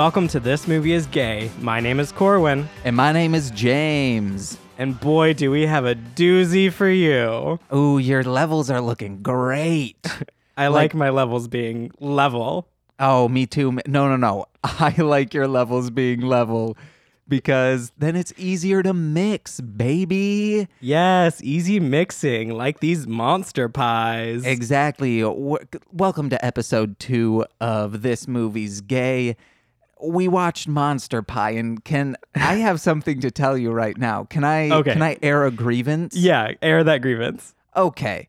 Welcome to This Movie is Gay. My name is Corwin, And my name is James. and boy, do we have a doozy for you. Ooh, your levels are looking great. I like, my levels being level. oh, me too. No, no, no. I like your levels being level because then it's easier to mix, baby. Yes, easy mixing, like these monster pies. Exactly. W- welcome to episode two of This Movie's Gay. We watched Monster Pie, and can I have something to tell you right now? Can I? Okay. Can I air a grievance? yeah, air that grievance. Okay.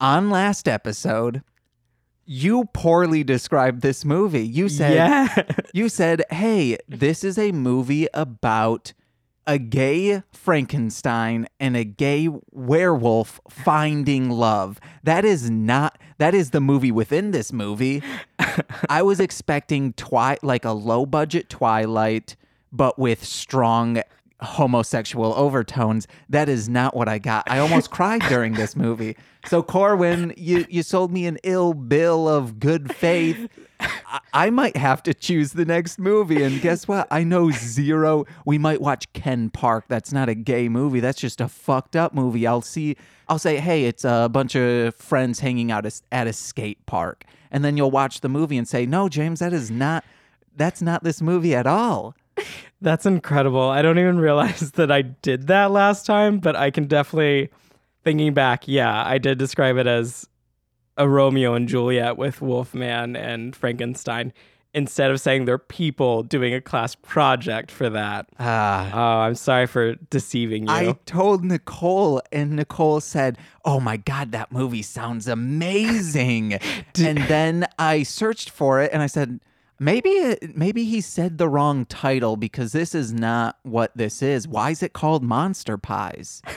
On last episode, you poorly described this movie. You said yeah. you said, "Hey, this is a movie about a gay Frankenstein and a gay werewolf finding love." That is not that is the movie within this movie. I was expecting twi like a low budget Twilight but with strong homosexual overtones. That is not what I got. I almost cried during this movie. So Corwin, you you sold me an ill bill of good faith. I, I might have to choose the next movie. And guess what? I know zero. We might watch Ken Park. That's not a gay movie. That's just a fucked up movie. I'll see. I'll say, hey, it's a bunch of friends hanging out at a skate park, and then you'll watch the movie and say, no, James, that is not. That's not this movie at all. That's incredible. I don't even realize that I did that last time, but I can definitely, thinking back, yeah, I did describe it as a Romeo and Juliet with Wolfman and Frankenstein instead of saying they're people doing a class project for that. Ah. Oh, I'm sorry for deceiving you. I told Nicole, and Nicole said, Oh my God, that movie sounds amazing. and then I searched for it and I said, Maybe it, maybe he said the wrong title because this is not what this is. Why is it called Monster Pies?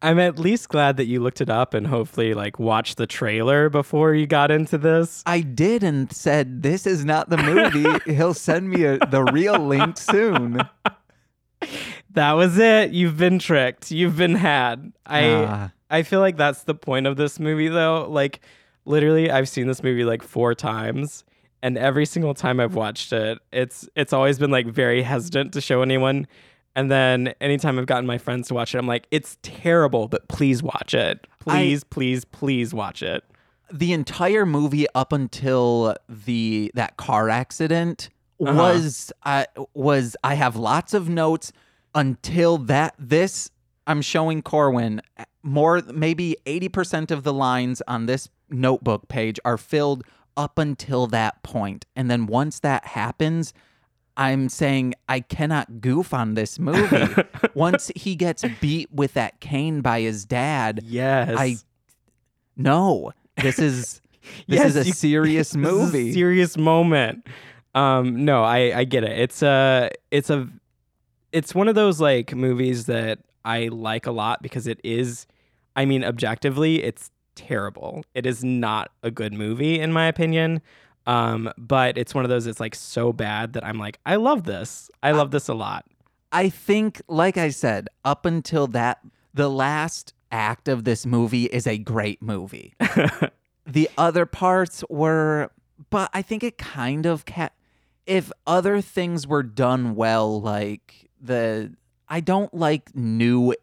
I'm at least glad that you looked it up and hopefully like watched the trailer before you got into this. I did and said, This is not the movie. He'll send me a, the real link soon. That was it. You've been tricked. You've been had. I Ah. I feel like that's the point of this movie though. Like literally I've seen this movie like 4 times and every single time I've watched it, it's it's always been like very hesitant to show anyone. And then anytime I've gotten my friends to watch it, I'm like, it's terrible, but please watch it. Please, please, please watch it. the entire movie up until the that car accident Uh-huh. was uh, was I have lots of notes until that this I'm showing Corwin more maybe 80% of the lines on this notebook page are filled up until that point and then once that happens I'm saying I cannot goof on this movie. once he gets beat with that cane by his dad, Yes. I no. This is this Yes, is a you- serious This is a movie. serious moment. Um, no, I I get it. It's a it's a it's one of those like movies that I like a lot because it is. I mean, objectively, it's terrible. It is not a good movie in my opinion. Um, but it's one of those that's like so bad that I'm like, I love this. I love this a lot. I think, like I said, up until that, the last act of this movie is a great movie. the other parts were, but I think it kind of ca- if other things were done well, like the I don't like new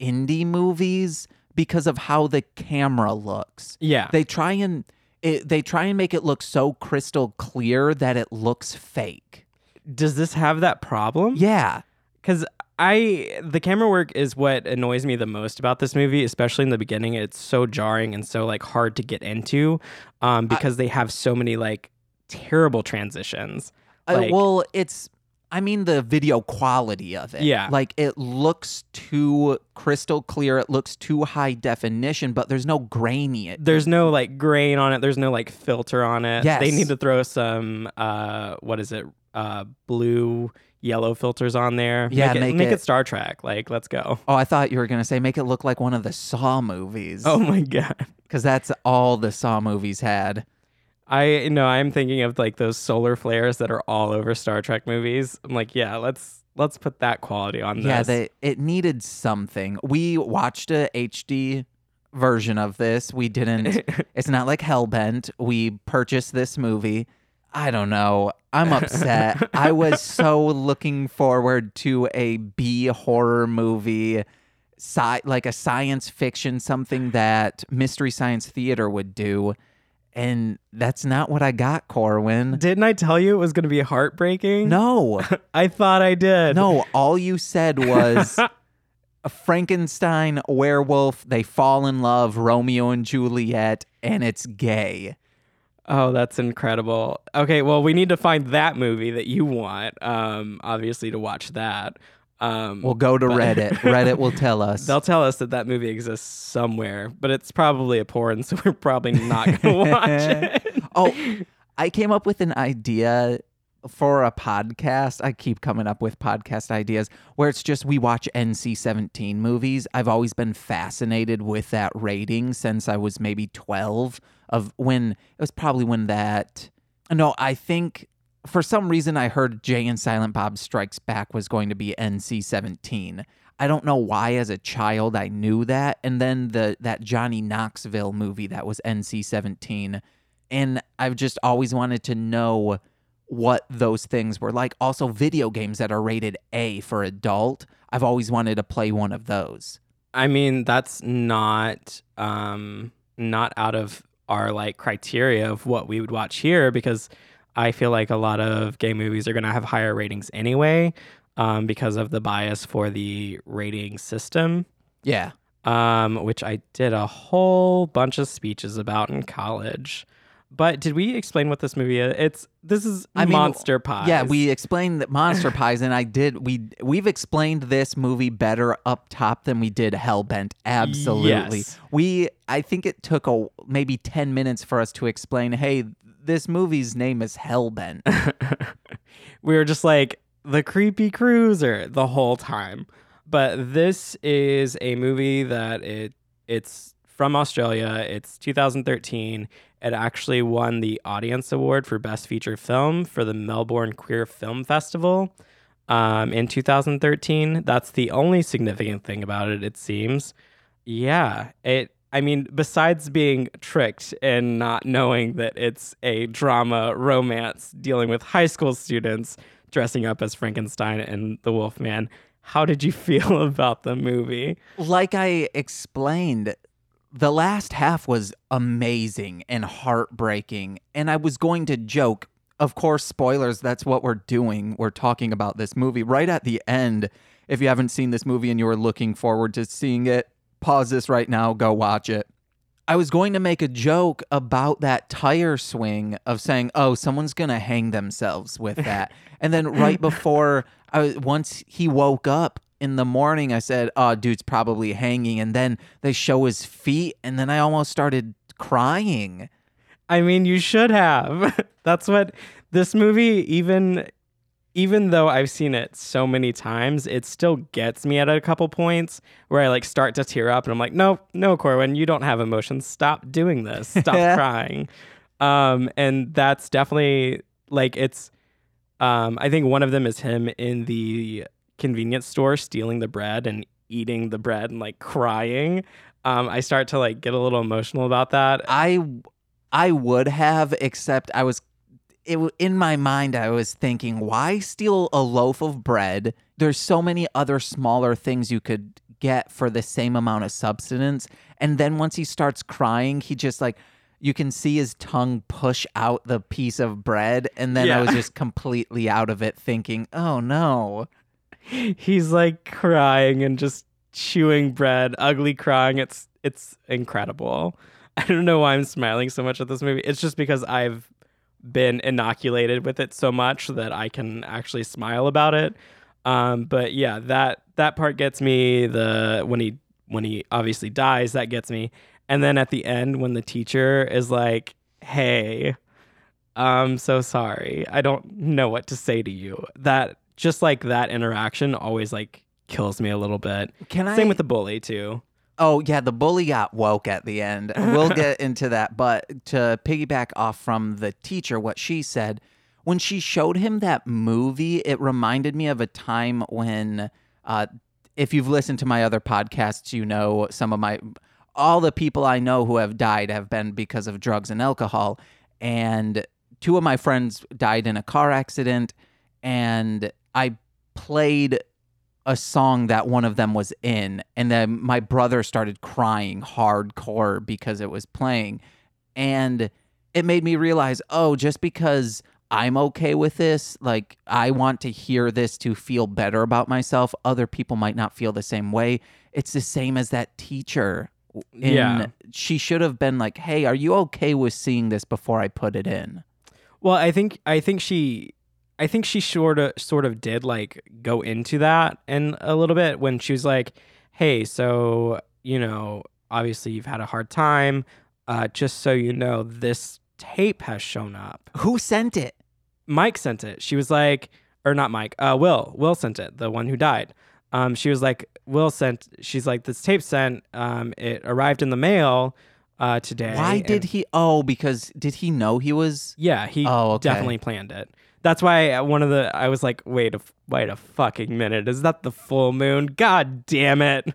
indie movies because of how the camera looks. Yeah. They try and it, they try and make it look so crystal clear that it looks fake. Does this have that problem? Yeah. because I the camera work is what annoys me the most about this movie, especially in the beginning. It's so jarring and so like hard to get into, um, because they have so many like terrible transitions. Uh, well, it's I mean the video quality of it. Yeah. Like it looks too crystal clear, it looks too high definition, but there's no grainy. It. There's no like grain on it. There's no like filter on it. Yes. They need to throw some uh, what is it? Uh, blue, yellow filters on there. Yeah, make it, make make it it- Star Trek. Like, let's go. Oh, I thought you were gonna say make it look like one of the Saw movies. Oh my god. because that's all the Saw movies had. I know I'm thinking of like those solar flares that are all over Star Trek movies. I'm like, yeah, let's let's put that quality on Yeah, this. they, it needed something. We watched a HD version of this. We didn't. it's not like Hellbent. We purchased this movie. I don't know. I'm upset. I was so looking forward to a B horror movie, sci- like a science fiction, something that Mystery Science Theater would do. And that's not what I got, Corwin. Didn't I tell you it was going to be heartbreaking? No, I thought I did. no. All you said was a Frankenstein werewolf. They fall in love, Romeo and Juliet, and it's gay. Oh, that's incredible. Okay, well, we need to find that movie that you want, um, obviously, to watch that. Um, We'll go to but- Reddit. Reddit will tell us. They'll tell us that that movie exists somewhere, but it's probably a porn, so we're probably not going to watch it. oh, I came up with an idea for a podcast. I keep coming up with podcast ideas where it's just we watch NC 17 movies. I've always been fascinated with that rating since I was maybe 12 of when it was probably when that no, I think for some reason I heard Jay and Silent Bob Strikes Back was going to be NC 17. I don't know why as a child I knew that. And then the that Johnny Knoxville movie that was NC 17. And I've just always wanted to know what those things were like. Also, video games that are rated A for adult. I've always wanted to play one of those. I mean, that's not um, not out of our like criteria of what we would watch here because I feel like a lot of gay movies are going to have higher ratings anyway um, because of the bias for the rating system. Yeah. um, which I did a whole bunch of speeches about in college. But did we explain what this movie is? It's this is I mean, Monster Pies. Yeah, we explained that Monster Pies, and I did. We we've explained this movie better up top than we did Hellbent. Absolutely. Yes. We. I think it took a maybe ten minutes for us to explain. Hey, this movie's name is Hellbent. we were just like the creepy cruiser the whole time. But this is a movie that it it's from Australia. It's 2013. It actually won the Audience Award for Best Feature Film for the Melbourne Queer Film Festival um, in 2013. That's the only significant thing about it, it seems. Yeah, it. I mean, besides being tricked and not knowing that it's a drama romance dealing with high school students dressing up as Frankenstein and the Wolfman, how did you feel about the movie? like I explained, the last half was amazing and heartbreaking. And I was going to joke, of course, spoilers, that's what we're doing. We're talking about this movie. Right at the end, if you haven't seen this movie and you are looking forward to seeing it, pause this right now, go watch it. I was going to make a joke about that tire swing of saying, "Oh, someone's gonna hang themselves with that," and then right before I once he woke up in the morning, I said, "Oh, dude's probably hanging," and then they show his feet, and then I almost started crying. I mean, you should have. That's what this movie even even though I've seen it so many times, it still gets me at a couple points where I like start to tear up and I'm like, "No, no, Corwin, you don't have emotions. Stop doing this. Stop crying." Um and that's definitely like it's um I think one of them is him in the convenience store stealing the bread and eating the bread and like crying. Um I start to like get a little emotional about that. I I would have, except I was it in my mind I was thinking, why steal a loaf of bread? There's so many other smaller things you could get for the same amount of substance. And then once he starts crying, he just like you can see his tongue push out the piece of bread and then I was just completely out of it thinking, "Oh no." he's like crying and just chewing bread, ugly crying. It's it's incredible. I don't know why I'm smiling so much at this movie. It's just because I've been inoculated with it so much that I can actually smile about it. Um, but yeah, that that part gets me. The when he when he obviously dies, that gets me. And then at the end, when the teacher is like, "Hey, I'm so sorry. I don't know what to say to you." That just like that interaction always like kills me a little bit. Can I Same with the bully too. Oh yeah, the bully got woke at the end. We'll get into that, but to piggyback off from the teacher, what she said when she showed him that movie, it reminded me of a time when, uh, if you've listened to my other podcasts, you know some of my all the people I know who have died have been because of drugs and alcohol, and two of my friends died in a car accident, and I played a song that one of them was in, and then my brother started crying hardcore because it was playing. And it made me realize, oh, just because I'm okay with this, like I want to hear this to feel better about myself, other people might not feel the same way. It's the same as that teacher. In, Yeah. She should have been like, hey, are you okay with seeing this before I put it in? Well, I think I think she I think she sort of sort of did like go into that in a little bit when she was like, "Hey, so, you know, obviously you've had a hard time. Uh just so you know, this tape has shown up." Who sent it? Mike sent it. She was like, or not Mike, uh, Will. Will sent it, the one who died. Um, she was like, Will sent, she's like, this tape sent, um, it arrived in the mail uh, today. Why did and- he? Oh, because did he know he was? Yeah, he Oh, okay. definitely planned it. That's why one of the, I was like, wait a, wait a fucking minute. Is that the full moon? God damn it.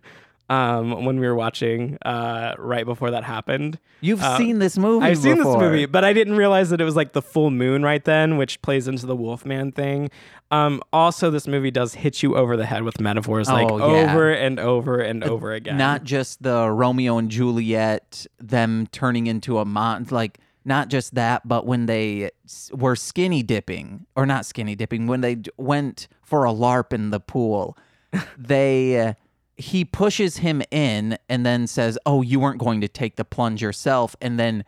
Um, when we were watching, uh, right before that happened. You've Uh, seen this movie. I've seen this movie, but I didn't realize that it was like the full moon right then, which plays into the Wolfman thing. Um, also, this movie does hit you over the head with metaphors like Oh, yeah. over and over and over again. Not just the Romeo and Juliet, them turning into a mon, like not just that, but when they were skinny dipping, or not skinny dipping, when they d- went for a LARP in the pool, they. Uh, he pushes him in and then says, "Oh, you weren't going to take the plunge yourself." And then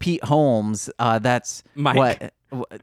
Pete Holmes, uh, that's Mike. what.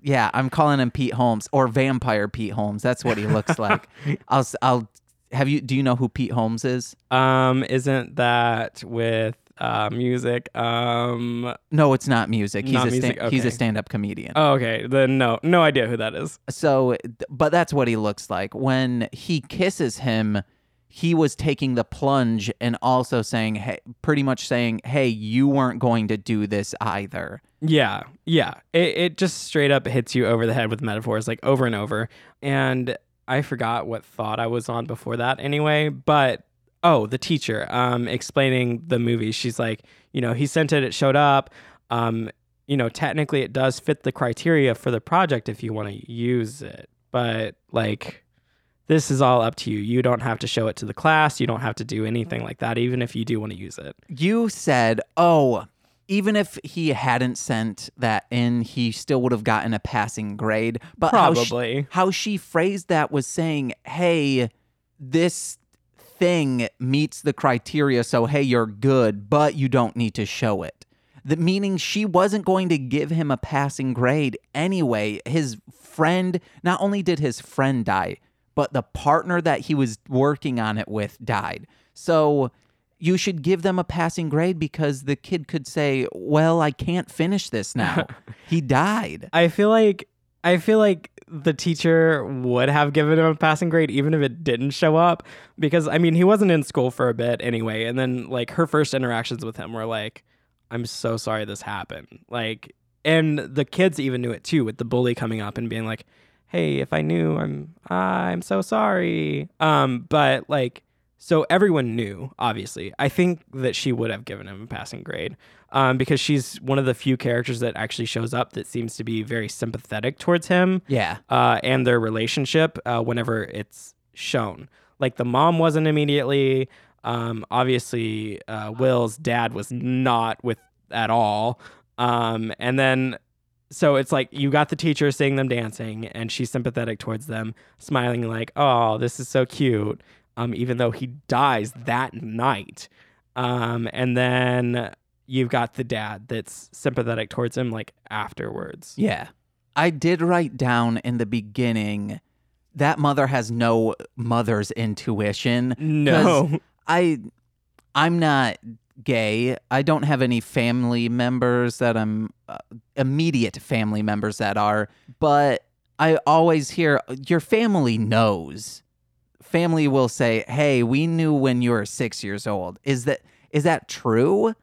Yeah, I'm calling him Pete Holmes or Vampire Pete Holmes. That's what he looks like. I'll. I'll. Have you? Do you know who Pete Holmes is? um, isn't that with uh, music? Um, No, it's not music. He's Not a music, he's a okay. stand-up comedian. oh, okay, then no, no idea who that is. so, but that's what he looks like when he kisses him. He was taking the plunge and also saying, "Hey," pretty much saying, "Hey, you weren't going to do this either." Yeah, yeah. It it just straight up hits you over the head with metaphors like over and over. And I forgot what thought I was on before that anyway, but oh, the teacher um explaining the movie. She's like, you know, he sent it, it showed up. Um, you know, technically it does fit the criteria for the project if you want to use it. But like this is all up to you. You don't have to show it to the class. You don't have to do anything like that, even if you do want to use it. You said, "Oh, even if he hadn't sent that in, he still would have gotten a passing grade." But how she- how she phrased that was saying, "Hey, this thing meets the criteria, so hey, you're good, but you don't need to show it." The meaning she wasn't going to give him a passing grade anyway. His friend, not only did his friend die, but the partner that he was working on it with died. So you should give them a passing grade because the kid could say, "Well, I can't finish this now. he died." I feel like I feel like the teacher would have given him a passing grade even if it didn't show up because I mean he wasn't in school for a bit anyway and then like her first interactions with him were like I'm so sorry this happened. Like and the kids even knew it too with the bully coming up and being like hey if I knew I'm I'm so sorry. Um but like so everyone knew obviously I think that she would have given him a passing grade um, because she's one of the few characters that actually shows up that seems to be very sympathetic towards him Yeah. uh, and their relationship uh, whenever it's shown. Like the mom wasn't immediately. Um, obviously, uh, Will's dad was not with at all. Um, and then, so it's like you got the teacher seeing them dancing, and she's sympathetic towards them, smiling like, "Oh, this is so cute." Um, even though he dies that night. Um, and then you've got the dad that's sympathetic towards him like afterwards. Yeah. I did write down in the beginning that mother has no mother's intuition. No. I I'm not gay. I don't have any family members that I'm uh, immediate family members that are, but I always hear your family knows. Family will say, "Hey, we knew when you were 6 years old." Is that is that true?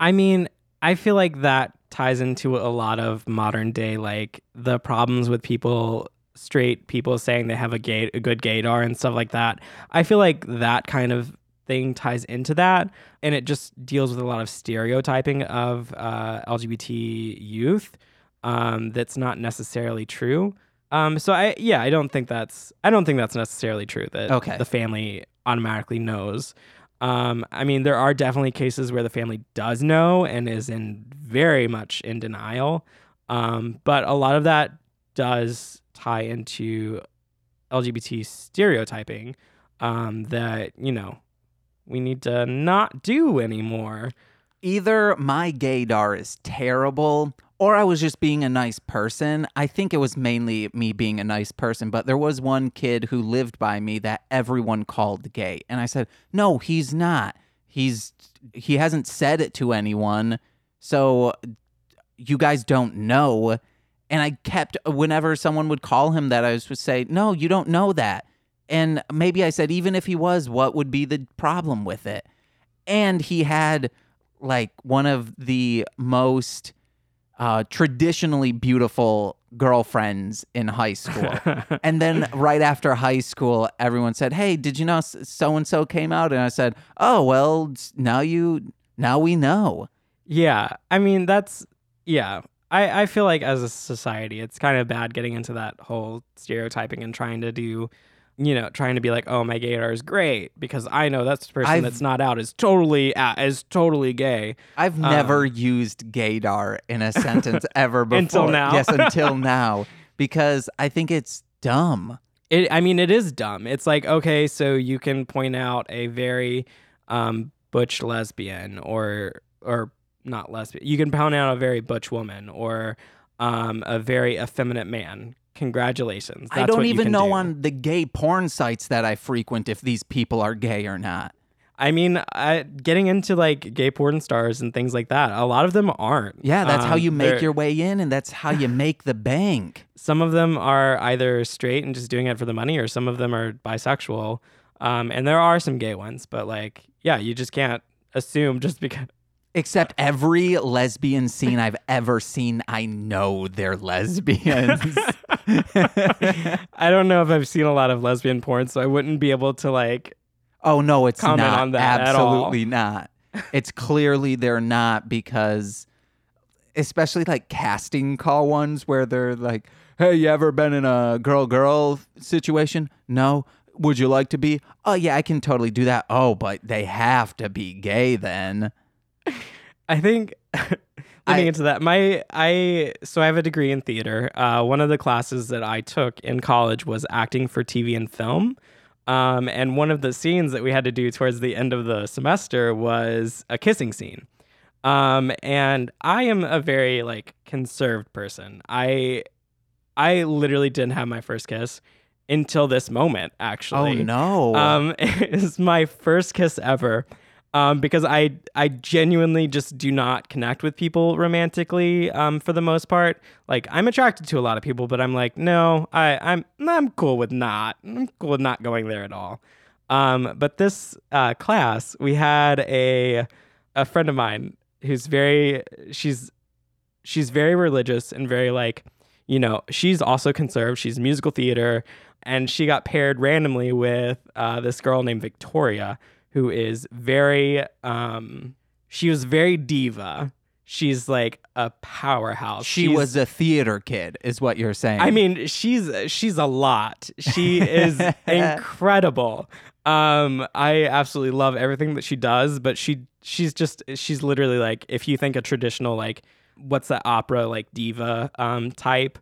I mean, I feel like that ties into a lot of modern day, like the problems with people, straight people saying they have a gay, a good gaydar and stuff like that. I feel like that kind of thing ties into that, and it just deals with a lot of stereotyping of uh, LGBT youth. um, that's not necessarily true. Um, so I yeah, I don't think that's I don't think that's necessarily true that Okay. the family automatically knows. Um, I mean, there are definitely cases where the family does know and is in very much in denial. Um, but a lot of that does tie into LGBT stereotyping um, that you know we need to not do anymore. Either my gaydar is terrible or I was just being a nice person. I think it was mainly me being a nice person, but there was one kid who lived by me that everyone called gay. And I said, "No, he's not. He's he hasn't said it to anyone. So you guys don't know." And I kept whenever someone would call him that I was would say, "No, you don't know that." And maybe I said even if he was, what would be the problem with it? And he had like one of the most uh, traditionally beautiful girlfriends in high school. and then right after high school, everyone said, "Hey, did you know so and so came out?" And I said, "Oh, well, now you now we know." Yeah, I mean that's yeah. I I feel like as a society, it's kind of bad getting into that whole stereotyping and trying to do, you know, trying to be like, oh, my gaydar is great because I know that's the person I've- that's not out is totally uh, is totally gay. I've never used gaydar in a sentence ever before. Until now? Yes, until now. Because I think it's dumb. It, I mean, it is dumb. It's like, okay, so you can point out a very um, butch lesbian or or not lesbian. You can point out a very butch woman or um, a very effeminate man. Congratulations. I don't even know do. on the gay porn sites that I frequent if these people are gay or not. I mean, I, getting into like gay porn stars and things like that, a lot of them aren't. Yeah, that's how Um, you make your way in and that's how you make the bank. Some of them are either straight and just doing it for the money, or some of them are bisexual. Um, and there are some gay ones, but like, yeah, you just can't assume just because. Except every lesbian scene I've ever seen, I know they're lesbians. I don't know if I've seen a lot of lesbian porn, so I wouldn't be able to like. oh no, it's Comment not. on that. Absolutely not. It's clearly they're not because especially like casting call ones where they're like, "Hey, you ever been in a girl-girl situation?" No. Would you like to be? Oh yeah, I can totally do that. Oh, but they have to be gay then. I think I- getting into that, my I so I have a degree in theater. Uh, one of the classes that I took in college was acting for TV and film. Um, and one of the scenes that we had to do towards the end of the semester was a kissing scene. Um, and I am a very like conserved person. I I literally didn't have my first kiss until this moment. Actually, Oh no. um, it's my first kiss ever. Um, because I I genuinely just do not connect with people romantically. Um, for the most part, like I'm attracted to a lot of people, but I'm like, no, I I'm I'm cool with not. I'm cool with not going there at all. Um, but this uh, class, we had a a friend of mine who's very she's she's very religious and very like you know she's also conserved she's musical theater and she got paired randomly with uh, this girl named victoria who is very um she was very diva she's like a powerhouse she She's- was a theater kid, is what you're saying. I mean, she's she's a lot. She is incredible. Um, I absolutely love everything that she does, but she she's just she's literally like if you think a traditional like what's that opera like diva um type.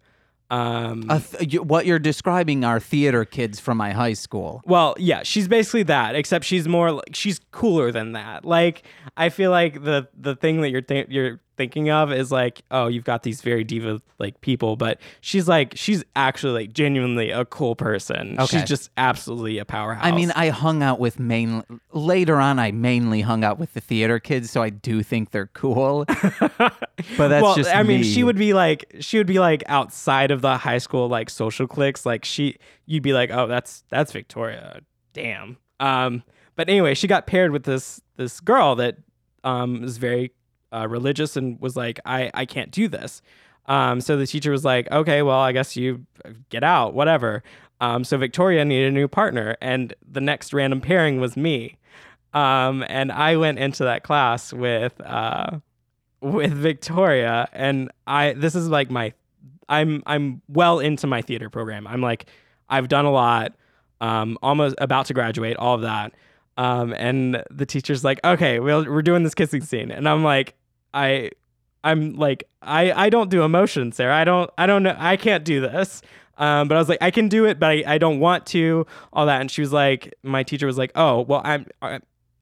Um A th- what you're describing are theater kids from my high school. well, yeah, she's basically that, except she's more like she's cooler than that. Like I feel like the the thing that you're th- you're thinking of is like, oh, you've got these very diva like people, but she's like she's actually like genuinely a cool person. Okay. She's just absolutely a powerhouse. I mean, I hung out with main later on. I mainly hung out with the theater kids, so I do think they're cool. but that's well, just I mean, me. she would be like she would be like outside of the high school like social cliques. Like she, you'd be like, oh, that's that's Victoria. Damn. Um, but anyway, she got paired with this this girl that um was very uh, religious and was like, I I can't do this. Um, so the teacher was like, okay, well, I guess you get out, whatever. Um, so Victoria needed a new partner, and the next random pairing was me. Um, and I went into that class with uh, with Victoria, and I this is like my I'm I'm well into my theater program. I'm like I've done a lot, um, almost about to graduate, all of that. Um, and the teacher's like, okay, we'll, we're doing this kissing scene, and I'm like, I, I'm like, I I don't do emotion, Sarah. I don't I don't know. I can't do this. Um, but I was like, I can do it, but I, I don't want to. All that, and she was like, my teacher was like, oh, well, I'm.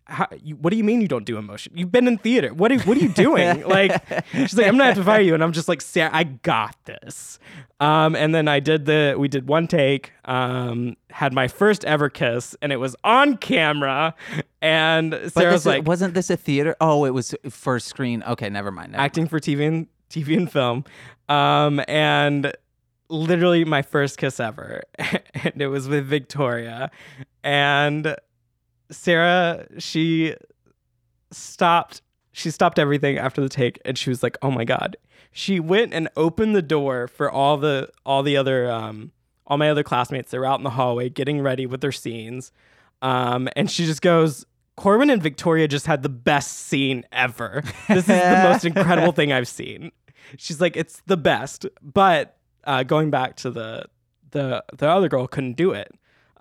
How, you, what do you mean you don't do emotion? You've been in theater. What are, what are you doing? like, she's like, I'm gonna have to fire you, and I'm just like, Sarah, I got this. Um, and then I did the, we did one take, um, had my first ever kiss, and it was on camera. And But Sarah this was like, wasn't this a theater? Oh, it was for screen. Okay, never mind. never acting for TV and TV and film, um, and literally my first kiss ever, and it was with Victoria, and Sarah. She stopped. She stopped everything after the take, and she was like, "Oh my god!" She went and opened the door for all the all the other um, all my other classmates. They were out in the hallway getting ready with their scenes, um, and she just goes. Corwin and Victoria just had the best scene ever. This is the most incredible thing I've seen. She's like, it's the best. But uh, going back to the the the other girl couldn't do it.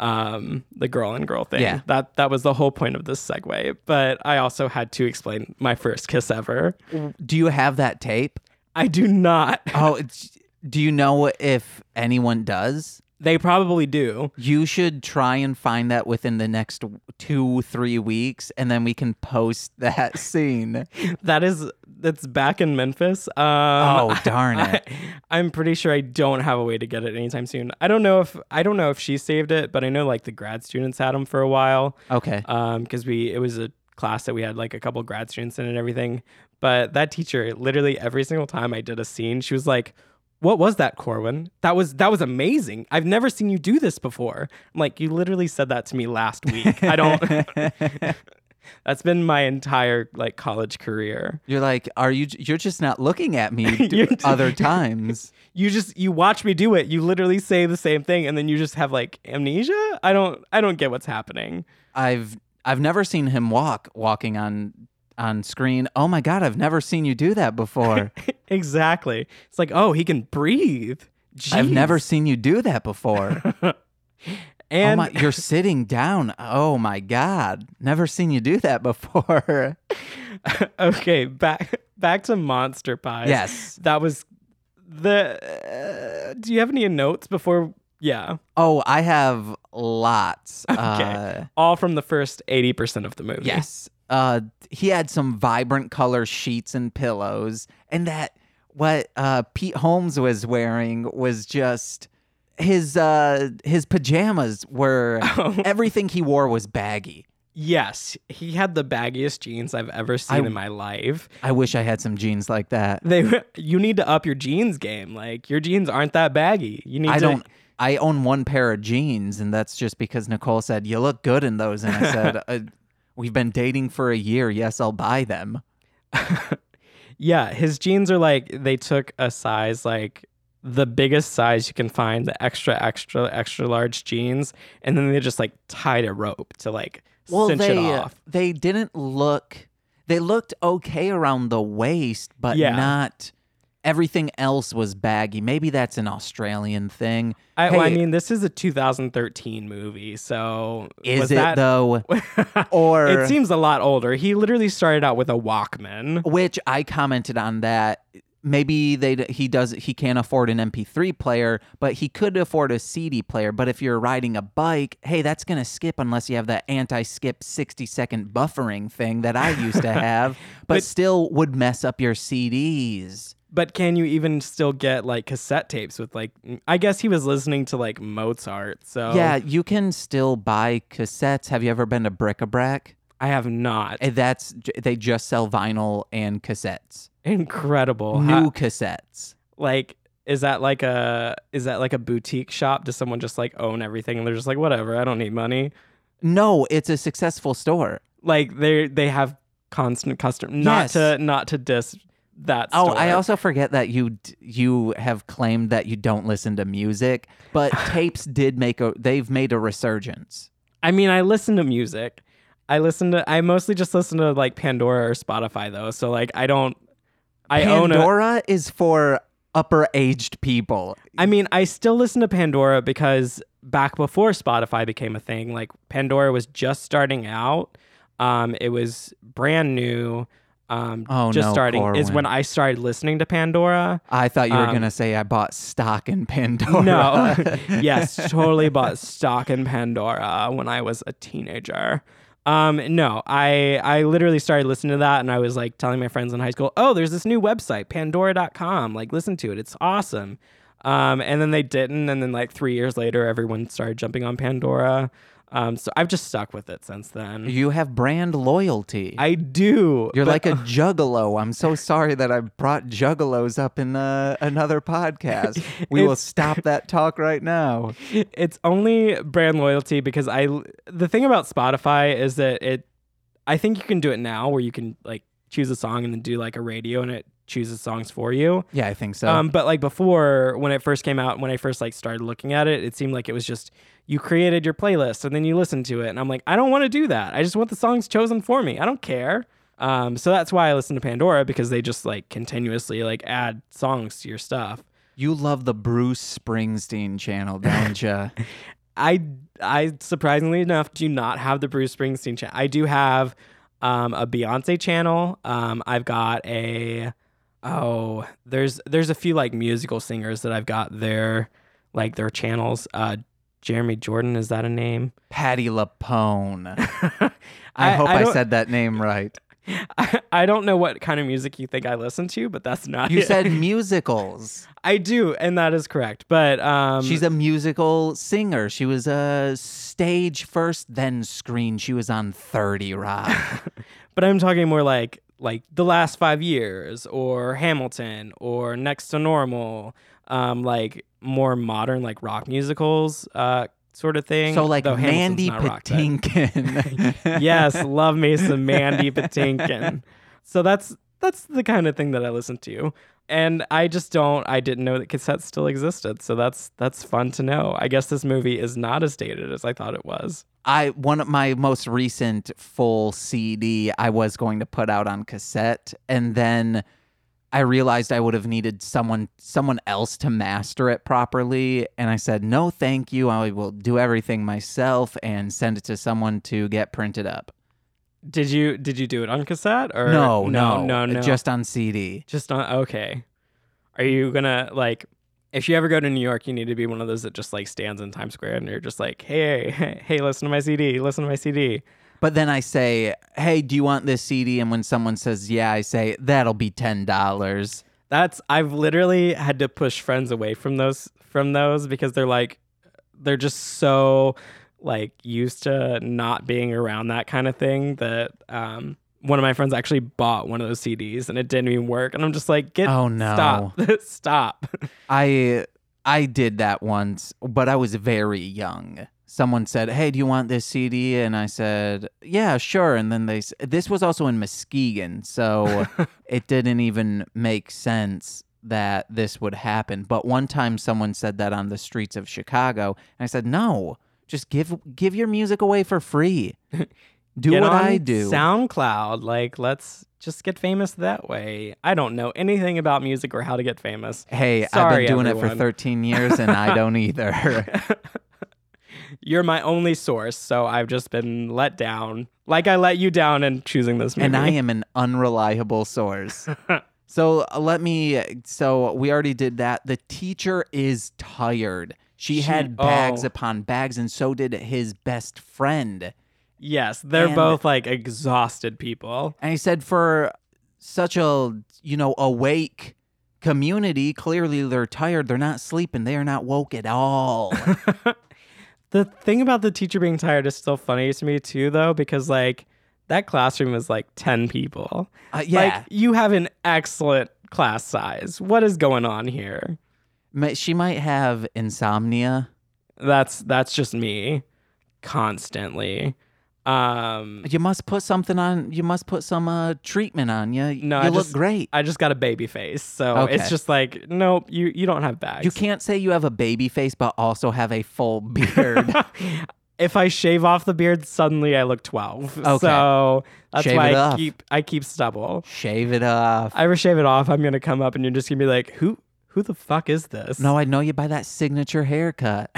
Um, the girl and girl thing. Yeah. That that was the whole point of this segue. But I also had to explain my first kiss ever. Do you have that tape? I do not. Oh, it's, do you know if anyone does? They probably do. You should try and find that within the next two, three weeks, and then we can post that scene. That is that's back in Memphis. Um, Oh, darn it. I, am pretty sure I don't have a way to get it anytime soon. I don't know if I don't know if she saved it, but I know like the grad students had them for a while. Okay. Um, because we it was a class that we had like a couple grad students in and everything. But that teacher, literally every single time I did a scene, she was like, "What was that, Corwin? That was that was amazing. I've never seen you do this before." I'm like, "You literally said that to me last week. I don't." That's been my entire like college career. You're like, are you? You're just not looking at me other times. You just you watch me do it. You literally say the same thing, and then you just have like amnesia. I don't I don't get what's happening. I've I've never seen him walk walking on on screen. Oh my god, I've never seen you do that before. exactly. It's like oh he can breathe. I've never seen you do that before. oh and my, you're sitting down. Oh my god, never seen you do that before. okay, back back to Monster Pies. yes. that was the. Uh, do you have any notes before? Yeah, Oh, I have lots. Okay. Uh, all from the first eighty percent of the movie. Yes. Uh, he had some vibrant color sheets and pillows, and that what uh, Pete Holmes was wearing was just his uh, his pajamas were everything he wore was baggy. Yes, he had the baggiest jeans I've ever seen I- in my life. I wish I had some jeans like that. They, you need to up your jeans game. Like your jeans aren't that baggy. You need to I to. don't. I own one pair of jeans, and that's just because Nicole said you look good in those, and I said. We've been dating for a year. Yes, I'll buy them. Yeah, his jeans are like they took a size like the biggest size you can find, the extra, extra, extra large jeans, and then they just like tied a rope to like well, cinch they it uh, off. they didn't look. They looked okay around the waist, but Yeah. not everything else was baggy. Maybe that's an Australian thing. I, well, I mean, this is a 2013 movie, so is was it that, though? Or it seems a lot older. He literally started out with a Walkman. which I commented on that. Maybe they he does he can't afford an MP3 player, but he could afford a CD player. But if you're riding a bike, hey, that's gonna skip unless you have that anti-skip 60 second buffering thing that I used to have, but, But- still would mess up your CDs. But can you even still get like cassette tapes with like? I guess he was listening to like Mozart. So Yeah, you can still buy cassettes. Have you ever been to Bric-a-Brac? I have not. Eh, That's they just sell vinyl and cassettes, Incredible. new How- cassettes. like is that like a is that like a boutique shop does someone just like own everything and they're just like whatever i don't need money No, it's a successful store. like they they have constant custom not Yes. to not to diss that Oh. I also forget that you you have claimed that you don't listen to music, but tapes did make a they've made a resurgence. i mean i listen to music i listen to i mostly just listen to like pandora or spotify though so like i don't I own Pandora is for upper aged people. I mean, I still listen to Pandora because back before Spotify became a thing, like Pandora was just starting out. Um, it was brand new. Um, Oh, just no, starting is when I started listening to Pandora. I thought you were Um, gonna say I bought stock in Pandora. No, yes, totally bought stock in Pandora when I was a teenager. Um, no, I I literally started listening to that, and I was like telling my friends in high school, "Oh, there's this new website, Pandora.com. Like, listen to it. It's awesome." Um, and then they didn't, and then like three years later, everyone started jumping on Pandora. Um, so I've just stuck with it since then. You have brand loyalty. I do. You're but- like a juggalo. I'm so sorry that I brought juggalos up in uh, another podcast. We will stop that talk right now. it's only brand loyalty because I the thing about Spotify is that it I think you can do it now where you can like choose a song and then do like a radio and it chooses songs for you. Yeah, I think so. Um, but like before when it first came out, when I first like started looking at it, it seemed like it was just you created your playlist and then you listened to it, and I'm like, I don't want to do that. I just want the songs chosen for me. I don't care. Um, so that's why I listen to Pandora because they just like continuously like add songs to your stuff. you love the Bruce Springsteen channel, don't you? I I surprisingly enough do not have the Bruce Springsteen channel. I do have um, a Beyonce channel. Um, I've got a oh there's there's a few like musical singers that I've got their like their channels. Uh, Jeremy Jordan is that a name? Patti LuPone. I, hope I, don't- said that name right. I, I don't know what kind of music you think I listen to, but that's not. You it. said musicals. I do, and that is correct. But um, She's a musical singer. She was a stage first, then screen. She was on 30 Rock. but I'm talking more like like the last five years or Hamilton or Next to Normal, um, like more modern like rock musicals, uh, sort of thing. So like Though Mandy rock, Patinkin. yes, love me some Mandy Patinkin. So that's that's the kind of thing that I listen to. And I just don't I didn't know that cassettes still existed. So that's that's fun to know. I guess this movie is not as dated as I thought it was. I one of my most recent full CD I was going to put out on cassette and then I realized I would have needed someone someone else to master it properly and I said no thank you I will do everything myself and send it to someone to get printed up. Did you did you do it on cassette or No, no no, no just on CD. Just on okay. Are you gonna like if you ever go to New York, you need to be one of those that just like stands in Times Square and you're just like, hey, hey, hey, listen to my CD, listen to my CD. But then I say, "Hey, do you want this CD?" And when someone says, "Yeah," I say, "That'll be ten dollars." That's I've literally had to push friends away from those from those because they're like they're just so like used to not being around that kind of thing that um one of my friends actually bought one of those CDs and it didn't even work and I'm just like get Oh, no. stop stop I I did that once, but I was very young. Someone said, "Hey, do you want this CD?" And I said, "Yeah, sure." And then they this was also in Muskegon, so it didn't even make sense that this would happen. But one time someone said that on the streets of Chicago, and I said, "No, just give give your music away for free. Do what I do." SoundCloud. Like, let's just get famous that way. I don't know anything about music or how to get famous. Hey, I've been doing it for 13 years and I don't either. You're my only source, so I've just been let down. Like I let you down in choosing this movie. and I am an unreliable source. so let me. So we already did that. The teacher is tired. She, She- had bags oh. upon bags, and so did his best friend. Yes, they're And- both like exhausted people. And he said, for such a you know awake community, clearly they're tired. They're not sleeping. They are not woke at all. The thing about the teacher being tired is still funny to me too, though, because like that classroom is like ten people. Uh, yeah, Like you have an excellent class size. What is going on here? She might have insomnia. That's that's just me constantly. Um You must put something on. You must put some uh, treatment on you. No, you I look just- great. I just got a baby face. So Okay. it's just like, nope, you you don't have bags. You can't say you have a baby face but also have a full beard. if I shave off the beard, suddenly I look 12. Okay. So that's Shave why I off. keep I keep stubble. Shave it off. I ever shave it off, I'm gonna come up and you're just gonna be like, who who the fuck is this? no, I know you by that signature haircut.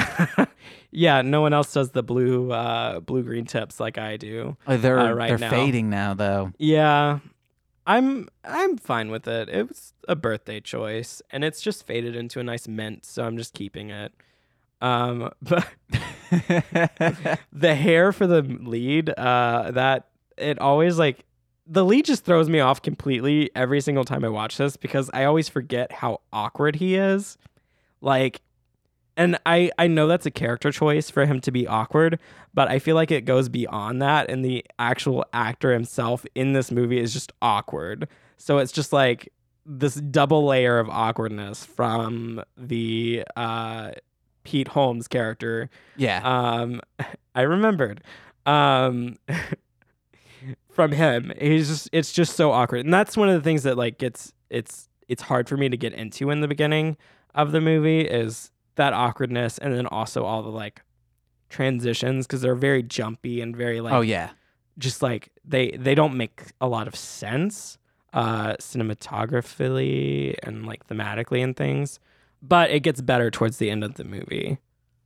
yeah, no one else does the blue uh blue green tips like I do. Oh, they're Uh, right they're now. fading now though. Yeah. I'm I'm fine with it. It was a birthday choice and it's just faded into a nice mint, so I'm just keeping it. Um but the hair for the lead, uh that it always like the lead just throws me off completely every single time I watch this because I always forget how awkward he is. Like and I I know that's a character choice for him to be awkward, but I feel like it goes beyond that and the actual actor himself in this movie is just awkward. So it's just like this double layer of awkwardness from the uh Pete Holmes character yeah. um, I remembered. Um, from him, he's just it's just so awkward, and that's one of the things that like gets it's it's hard for me to get into in the beginning of the movie is that awkwardness, and then also all the like transitions because they're very jumpy and very like oh yeah. just like they they don't make a lot of sense uh cinematographically and like thematically and things but it gets better towards the end of the movie.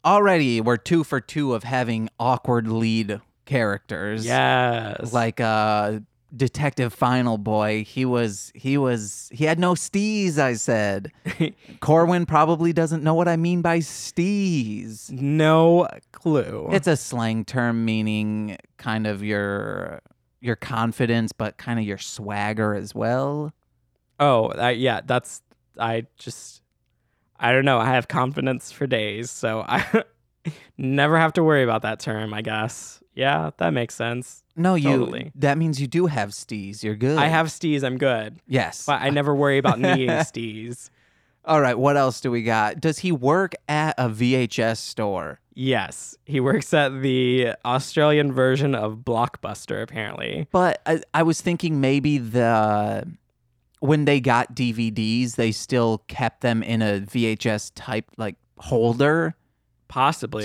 Already we're two for two of having awkward lead characters. yes Like uh Detective Final Boy, he was he was he had no steez, I said. Corwin probably doesn't know what I mean by steez. no clue It's a slang term meaning kind of your your confidence, but kind of your swagger as well. oh I, yeah that's i just i don't know i have confidence for days so i never have to worry about that term i guess yeah that makes sense No, you. Totally. That means you do have steez. You're good. i have steez. i'm good Yes. but i never worry about needing steez. All right. What else do we got? Does he work at a VHS store? Yes, he works at the Australian version of Blockbuster, apparently. But I, I was thinking maybe the when they got DVDs, they still kept them in a VHS type like holder Possibly.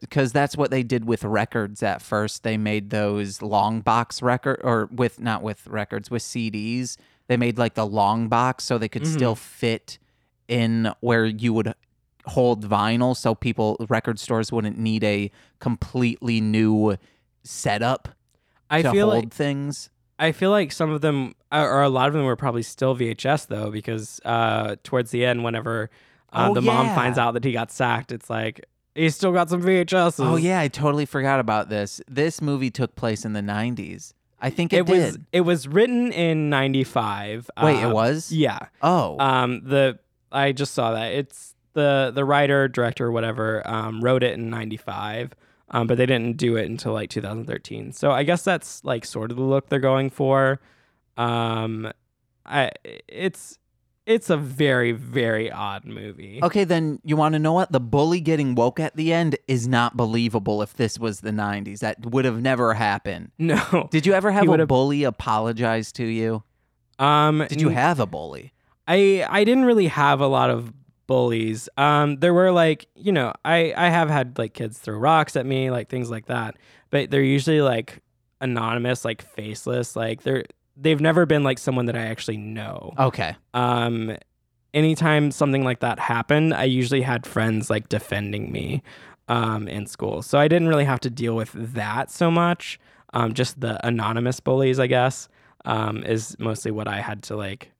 because that's what they did with records at first. They made those long box record or with not with records with CDs. They made like the long box so they could still fit in where you would hold vinyl so people record stores wouldn't need a completely new setup I to feel hold like things. I feel like some of them, or a lot of them, were probably still VHS though, because uh, towards the end, whenever uh, Oh, the mom finds out that he got sacked, it's like he's still got some VHS. Oh yeah, I totally forgot about this. This movie took place in the 90s. I think it, It was it was written in '95. Wait, uh, it was? Yeah. Oh. Um. The I just saw that it's the the writer director whatever um wrote it in '95. Um, but they didn't do it until like 2013. So I guess that's like sort of the look they're going for. Um, I it's it's a very very odd movie. Okay, then you want to know what? The bully getting woke at the end is not believable if this was the 90s. That would have never happened. No. Did you ever have a would've- bully apologize to you? Um. Did you have a bully? I I didn't really have a lot of bullies. Um, there were like you know I I have had like kids throw rocks at me, like things like that. But they're usually like anonymous, like faceless. Like they're they've never been like someone that I actually know. Okay. Um, anytime something like that happened, I usually had friends like defending me. Um, in school, so I didn't really have to deal with that so much. Um, just the anonymous bullies, I guess, um, is mostly what I had to like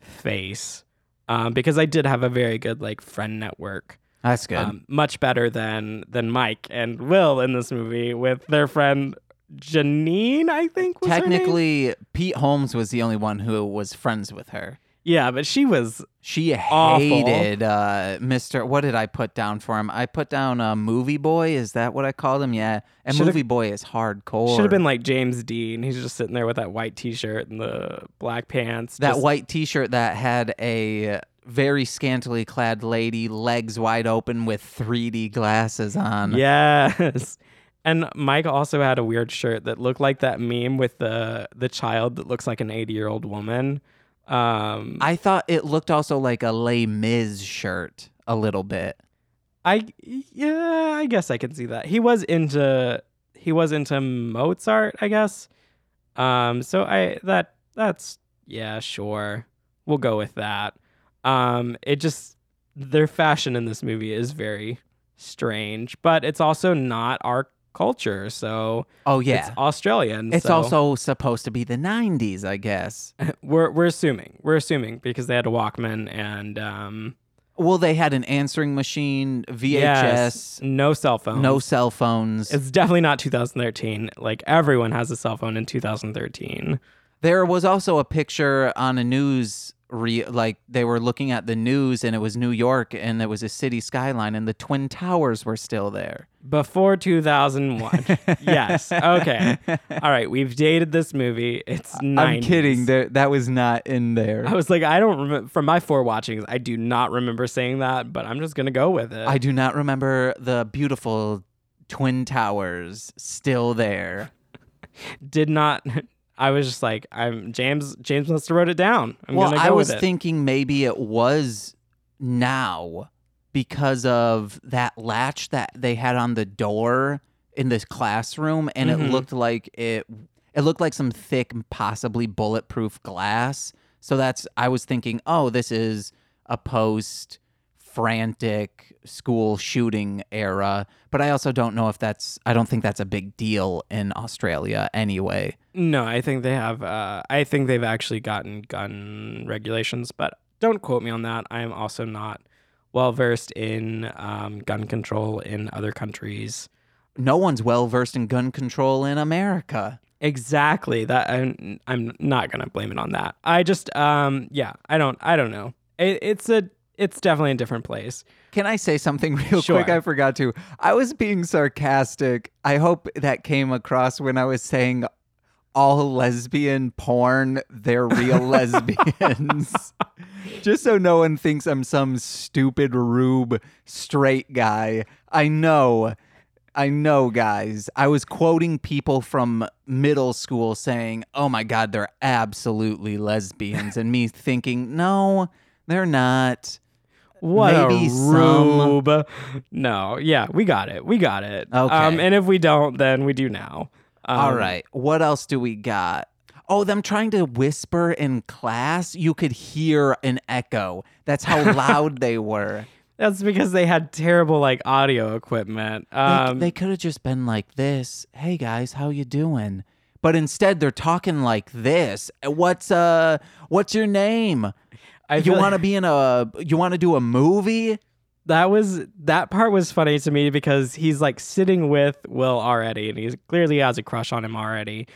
face um, because I did have a very good like friend network, That's good. um, much better than than Mike and Will in this movie with their friend Janine. I think was her name? Technically, Pete Holmes was the only one who was friends with her. yeah, but she was She hated uh, Mr. What did I put down for him? I put down uh, Movie Boy. Is that what I called him? Yeah. And Should've- Movie Boy is hardcore. should have been like James Dean. He's just sitting there with that white T-shirt and the black pants. that just- white T-shirt that had a very scantily clad lady, legs wide open, with 3D glasses on. Yes. And Mike also had a weird shirt that looked like that meme with the the child that looks like an 80 year old woman. Um, I thought it looked also like a Les Mis shirt a little bit. I yeah, I guess I can see that. He was into he was into Mozart, I guess. Um so I that that's yeah, sure. We'll go with that. Um it just their fashion in this movie is very strange, but it's also not our culture. So Oh yeah. it's Australian. It's so also supposed to be the 90s, I guess. we're we're assuming. We're assuming because they had a Walkman and um Well, they had an answering machine, VHS, yes, no cell phones. no cell phones. It's definitely not 2013. Like everyone has a cell phone in 2013. There was also a picture on a news re- like they were looking at the news and it was New York and there was a city skyline and the twin towers were still there. Before 2001. yes. Okay. All right. We've dated this movie. It's 90s. I'm kidding. There that was not in there. I was like, I don't remember. From my four watchings, I do not remember saying that, but I'm just going to go with it. I do not remember the beautiful twin towers still there. did not. I was just like, I'm James. James must have wrote it down. I'm well, gonna go I was it. thinking maybe it was now because of that latch that they had on the door in this classroom, and it Mhm. looked like it. It looked like some thick, possibly bulletproof glass. So that's. I was thinking, oh, this is a post frantic school shooting era but i also don't know if that's i don't think that's a big deal in australia anyway No, I think they have. Uh, I think they've actually gotten gun regulations, but don't quote me on that. I am also not well versed in um, gun control in other countries. no one's well versed in gun control in america Exactly. That I'm, I'm not gonna blame it on that. I just, um, yeah, I don't, I don't know. It, it's a, it's definitely a different place. Can I say something real Sure. quick? I forgot to. I was being sarcastic. I hope that came across when I was saying all lesbian porn, they're real lesbians. Just so no one thinks I'm some stupid rube straight guy. I know. I know, guys. I was quoting people from middle school saying, oh my God, they're absolutely lesbians. and me thinking, no, they're not. What Maybe a some- rube. No, yeah, we got it. We got it. Okay. Um, and if we don't, then we do now. Um, All right. What else do we got? Oh, them trying to whisper in class. You could hear an echo. That's how loud they were. That's because they had terrible like audio equipment. They, Um, they could have just been like this. Hey guys, how you doing? But instead, they're talking like this. What's uh? What's your name? I You want to be in a? You want to do a movie? that was that part was funny to me because he's like sitting with Will already, and he clearly has a crush on him already.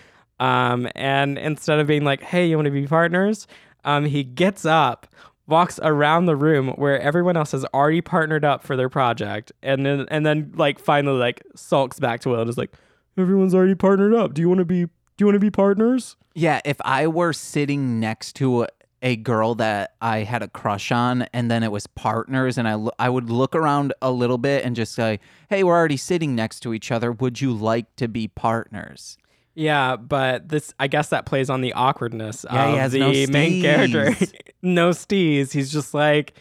Um, and instead of being like, "Hey, you want to be partners?" Um, he gets up, walks around the room where everyone else has already partnered up for their project, and then and then like finally like sulks back to Will and is like, "Everyone's already partnered up. Do you want to be? Do you want to be partners?" Yeah, if I were sitting next to a, girl that I had a crush on and then it was partners and I lo- I would look around a little bit and just say, "Hey, we're already sitting next to each other. Would you like to be partners?" Yeah, but this I guess that plays on the awkwardness Yeah, he has the no main character. no steez. He's just like,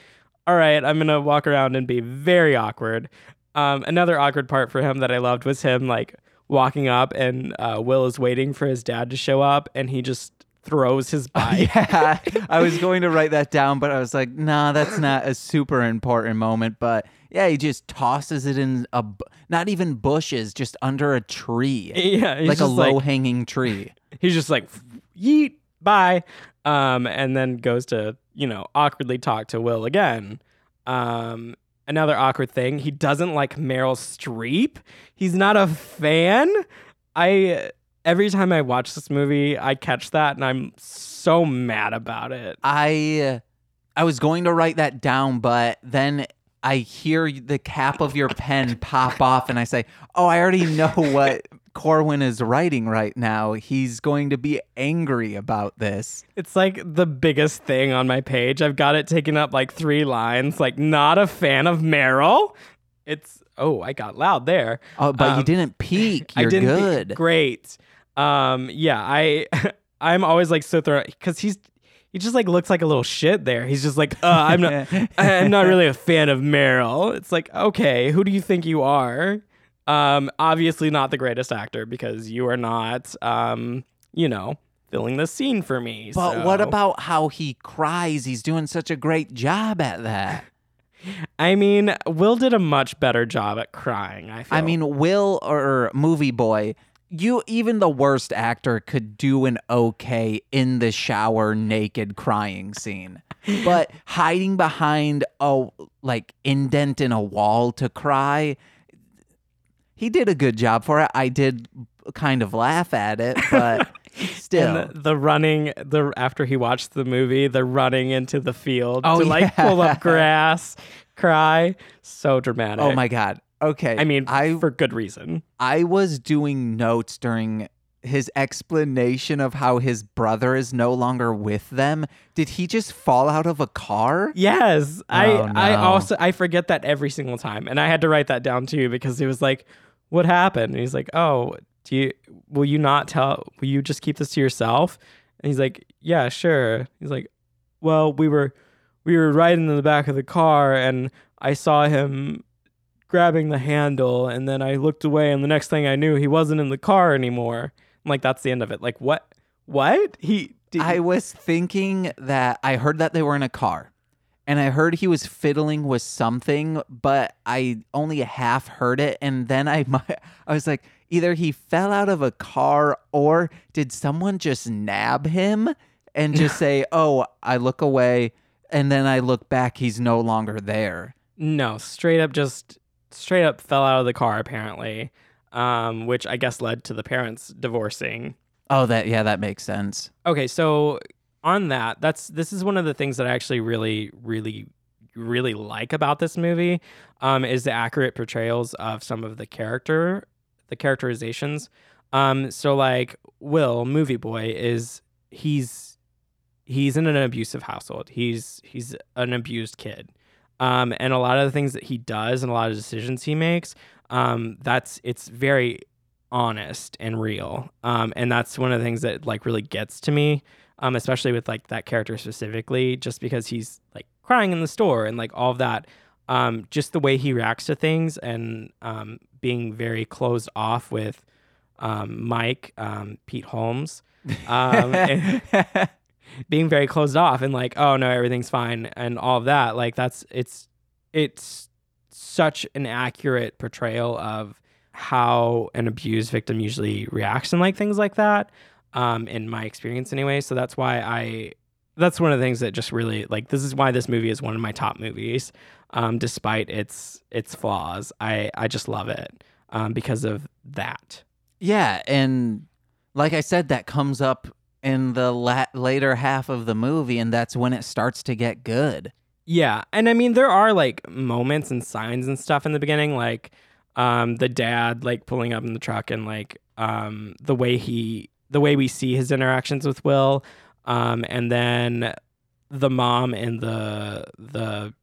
all right, I'm gonna walk around and be very awkward. Um, another awkward part for him that I loved was him like walking up and uh, Will is waiting for his dad to show up and he just throws his bike. yeah, I was going to write that down, but I was like, "Nah, that's not a super important moment." But yeah, he just tosses it in a bu- not even bushes, just under a tree, yeah, like a just like- low hanging tree. he's just like yeet bye um and then goes to you know awkwardly talk to will again um another awkward thing he doesn't like meryl streep he's not a fan i every time i watch this movie i catch that and i'm so mad about it I I was going to write that down, but then I hear the cap of your pen pop off, and I say, "Oh, I already know what Corwin is writing right now. He's going to be angry about this." it's like the biggest thing on my page i've got it taken up like three lines like not a fan of meryl it's oh i got loud there Oh, but you Um, didn't peek. You're I didn't good. great. Um, yeah, I I'm always like so thrown because he's he just like looks like a little shit there. He's just like, uh, I'm not, I'm not really a fan of Meryl. It's like, okay, who do you think you are? Um, obviously not the greatest actor because you are not, um, you know, filling the scene for me. But what about how he cries? He's doing such a great job at that. I mean, Will did a much better job at crying. I feel. I mean, Will or Movie Boy, you even the worst actor could do an okay in the shower naked crying scene. But hiding behind a like indent in a wall to cry, he did a good job for it. I did kind of laugh at it, but still. And the, the running, the after he watched the movie, the running into the field Oh, to like pull up grass, cry, so dramatic. oh my god. Okay. I mean, I for good reason. I was doing notes during his explanation of how his brother is no longer with them. Did he just fall out of a car? Yes, I Oh, I no. also I forget that every single time, and I had to write that down too because he was like, "What happened?" And he's like, "Oh, do you will you not tell? Will you just keep this to yourself?" And he's like, "Yeah, sure." He's like, "Well, we were we were riding in the back of the car, and I saw him." Grabbing the handle and then I looked away and the next thing I knew he wasn't in the car anymore. I'm like that's the end of it. Like what? What? He did, I was thinking that I heard that they were in a car. And I heard he was fiddling with something, but I only half heard it. And then I, I was like, either he fell out of a car or did someone just nab him and just say, "Oh, I look away," and then I look back, he's no longer there. No, straight up just straight up fell out of the car apparently. Um, which I guess led to the parents divorcing. Oh, that yeah, that makes sense. Okay, so on that, that's this is one of the things that I actually really, really, really like about this movie, um, is the accurate portrayals of some of the character, the characterizations. Um, so like Will, movie boy, is he's he's in an abusive household. He's he's an abused kid. Um, and a lot of the things that he does and a lot of decisions he makes, um, that's it's very honest and real. Um, and that's one of the things that like really gets to me, um, especially with like that character specifically, just because he's like crying in the store and like all of that. Um, just the way he reacts to things and um, being very closed off with um, Mike, um, Pete Holmes, um, and being very closed off and like, oh no, everything's fine and all of that. Like that's it's it's such an accurate portrayal of how an abused victim usually reacts and like things like that. Um, in my experience anyway. So that's why I that's one of the things that just really like this is why this movie is one of my top movies. Um, despite its its flaws. I, I just love it. Um, because of that. Yeah, and like I said, that comes up in the la- later half of the movie, and that's when it starts to get good. Yeah, and I mean there are like moments and signs and stuff in the beginning, like um, the dad like pulling up in the truck and like um, the way he the way we see his interactions with Will, um, and then the mom in the the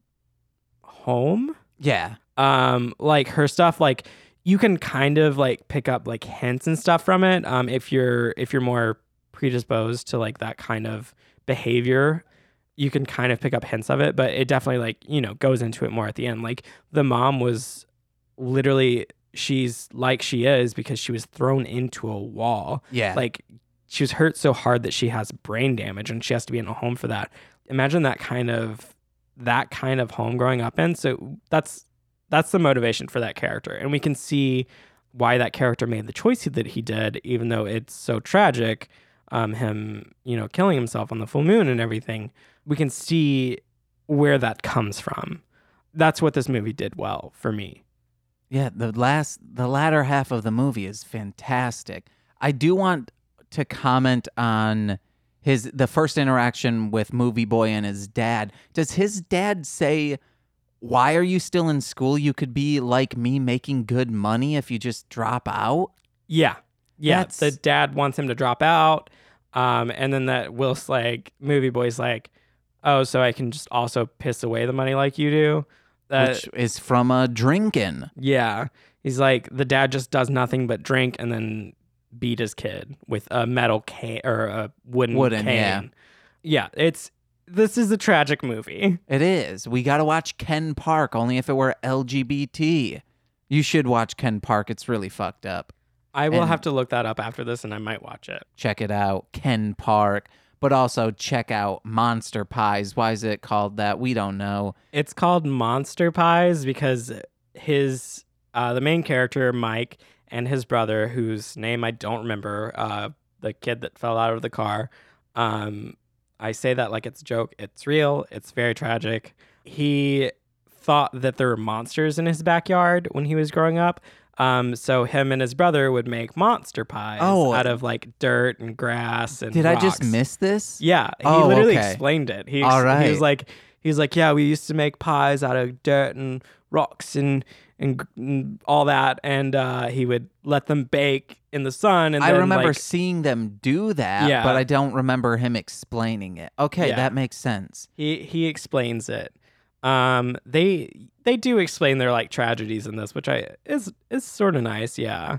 home, Yeah, um, like her stuff, like you can kind of like pick up like hints and stuff from it, um, if you're if you're more predisposed to like that kind of behavior you can kind of pick up hints of it, but it definitely like, you know, goes into it more at the end. Like the mom was literally she's like she is because she was thrown into a wall. yeah, Like she was hurt so hard that she has brain damage and she has to be in a home for that. Imagine that kind of that kind of home growing up in. So that's that's the motivation for that character. And we can see why that character made the choice that he did, even though it's so tragic, um, him, you know, killing himself on the full moon and everything. We can see where that comes from. That's what this movie did well for me. yeah. The last, the latter half of the movie is fantastic. I do want to comment on his the first interaction with Movie Boy and his dad. Does his dad say? Why are you still in school? You could be like me making good money if you just drop out. Yeah. Yeah. That's- The dad wants him to drop out. Um, and then that Will's like, movie boy's like, oh, so I can just also piss away the money like you do. That, which is from a drinking. yeah. He's like, the dad just does nothing but drink and then beat his kid with a metal cane or a wooden, Wooden, cane. yeah. Yeah, it's this is a tragic movie. It is. We got to watch Ken Park, only if it were LGBT. You should watch Ken Park. It's really fucked up. I will have to look that up after this and I might watch it. Check it out, Ken Park. But also check out Monster Pies. Why is it called that? We don't know. It's called Monster Pies because his uh, the main character Mike and his brother, whose name I don't remember, uh, the kid that fell out of the car. Um, I say that like it's a joke. It's real. It's very tragic. He thought that there were monsters in his backyard when he was growing up. Um, so him and his brother would make monster pies Oh. out of like dirt and grass and Did I just miss this? Yeah, he Oh, literally okay. explained it. He, All ex- he was like, he was like, yeah, we used to make pies out of dirt and rocks and and, and all that, and uh, he would let them bake in the sun. And I then, remember like, seeing them do that, Yeah. but I don't remember him explaining it. Okay, Yeah. that makes sense. he he explains it. Um, they they do explain their like tragedies in this, which I is is sort of nice. Yeah.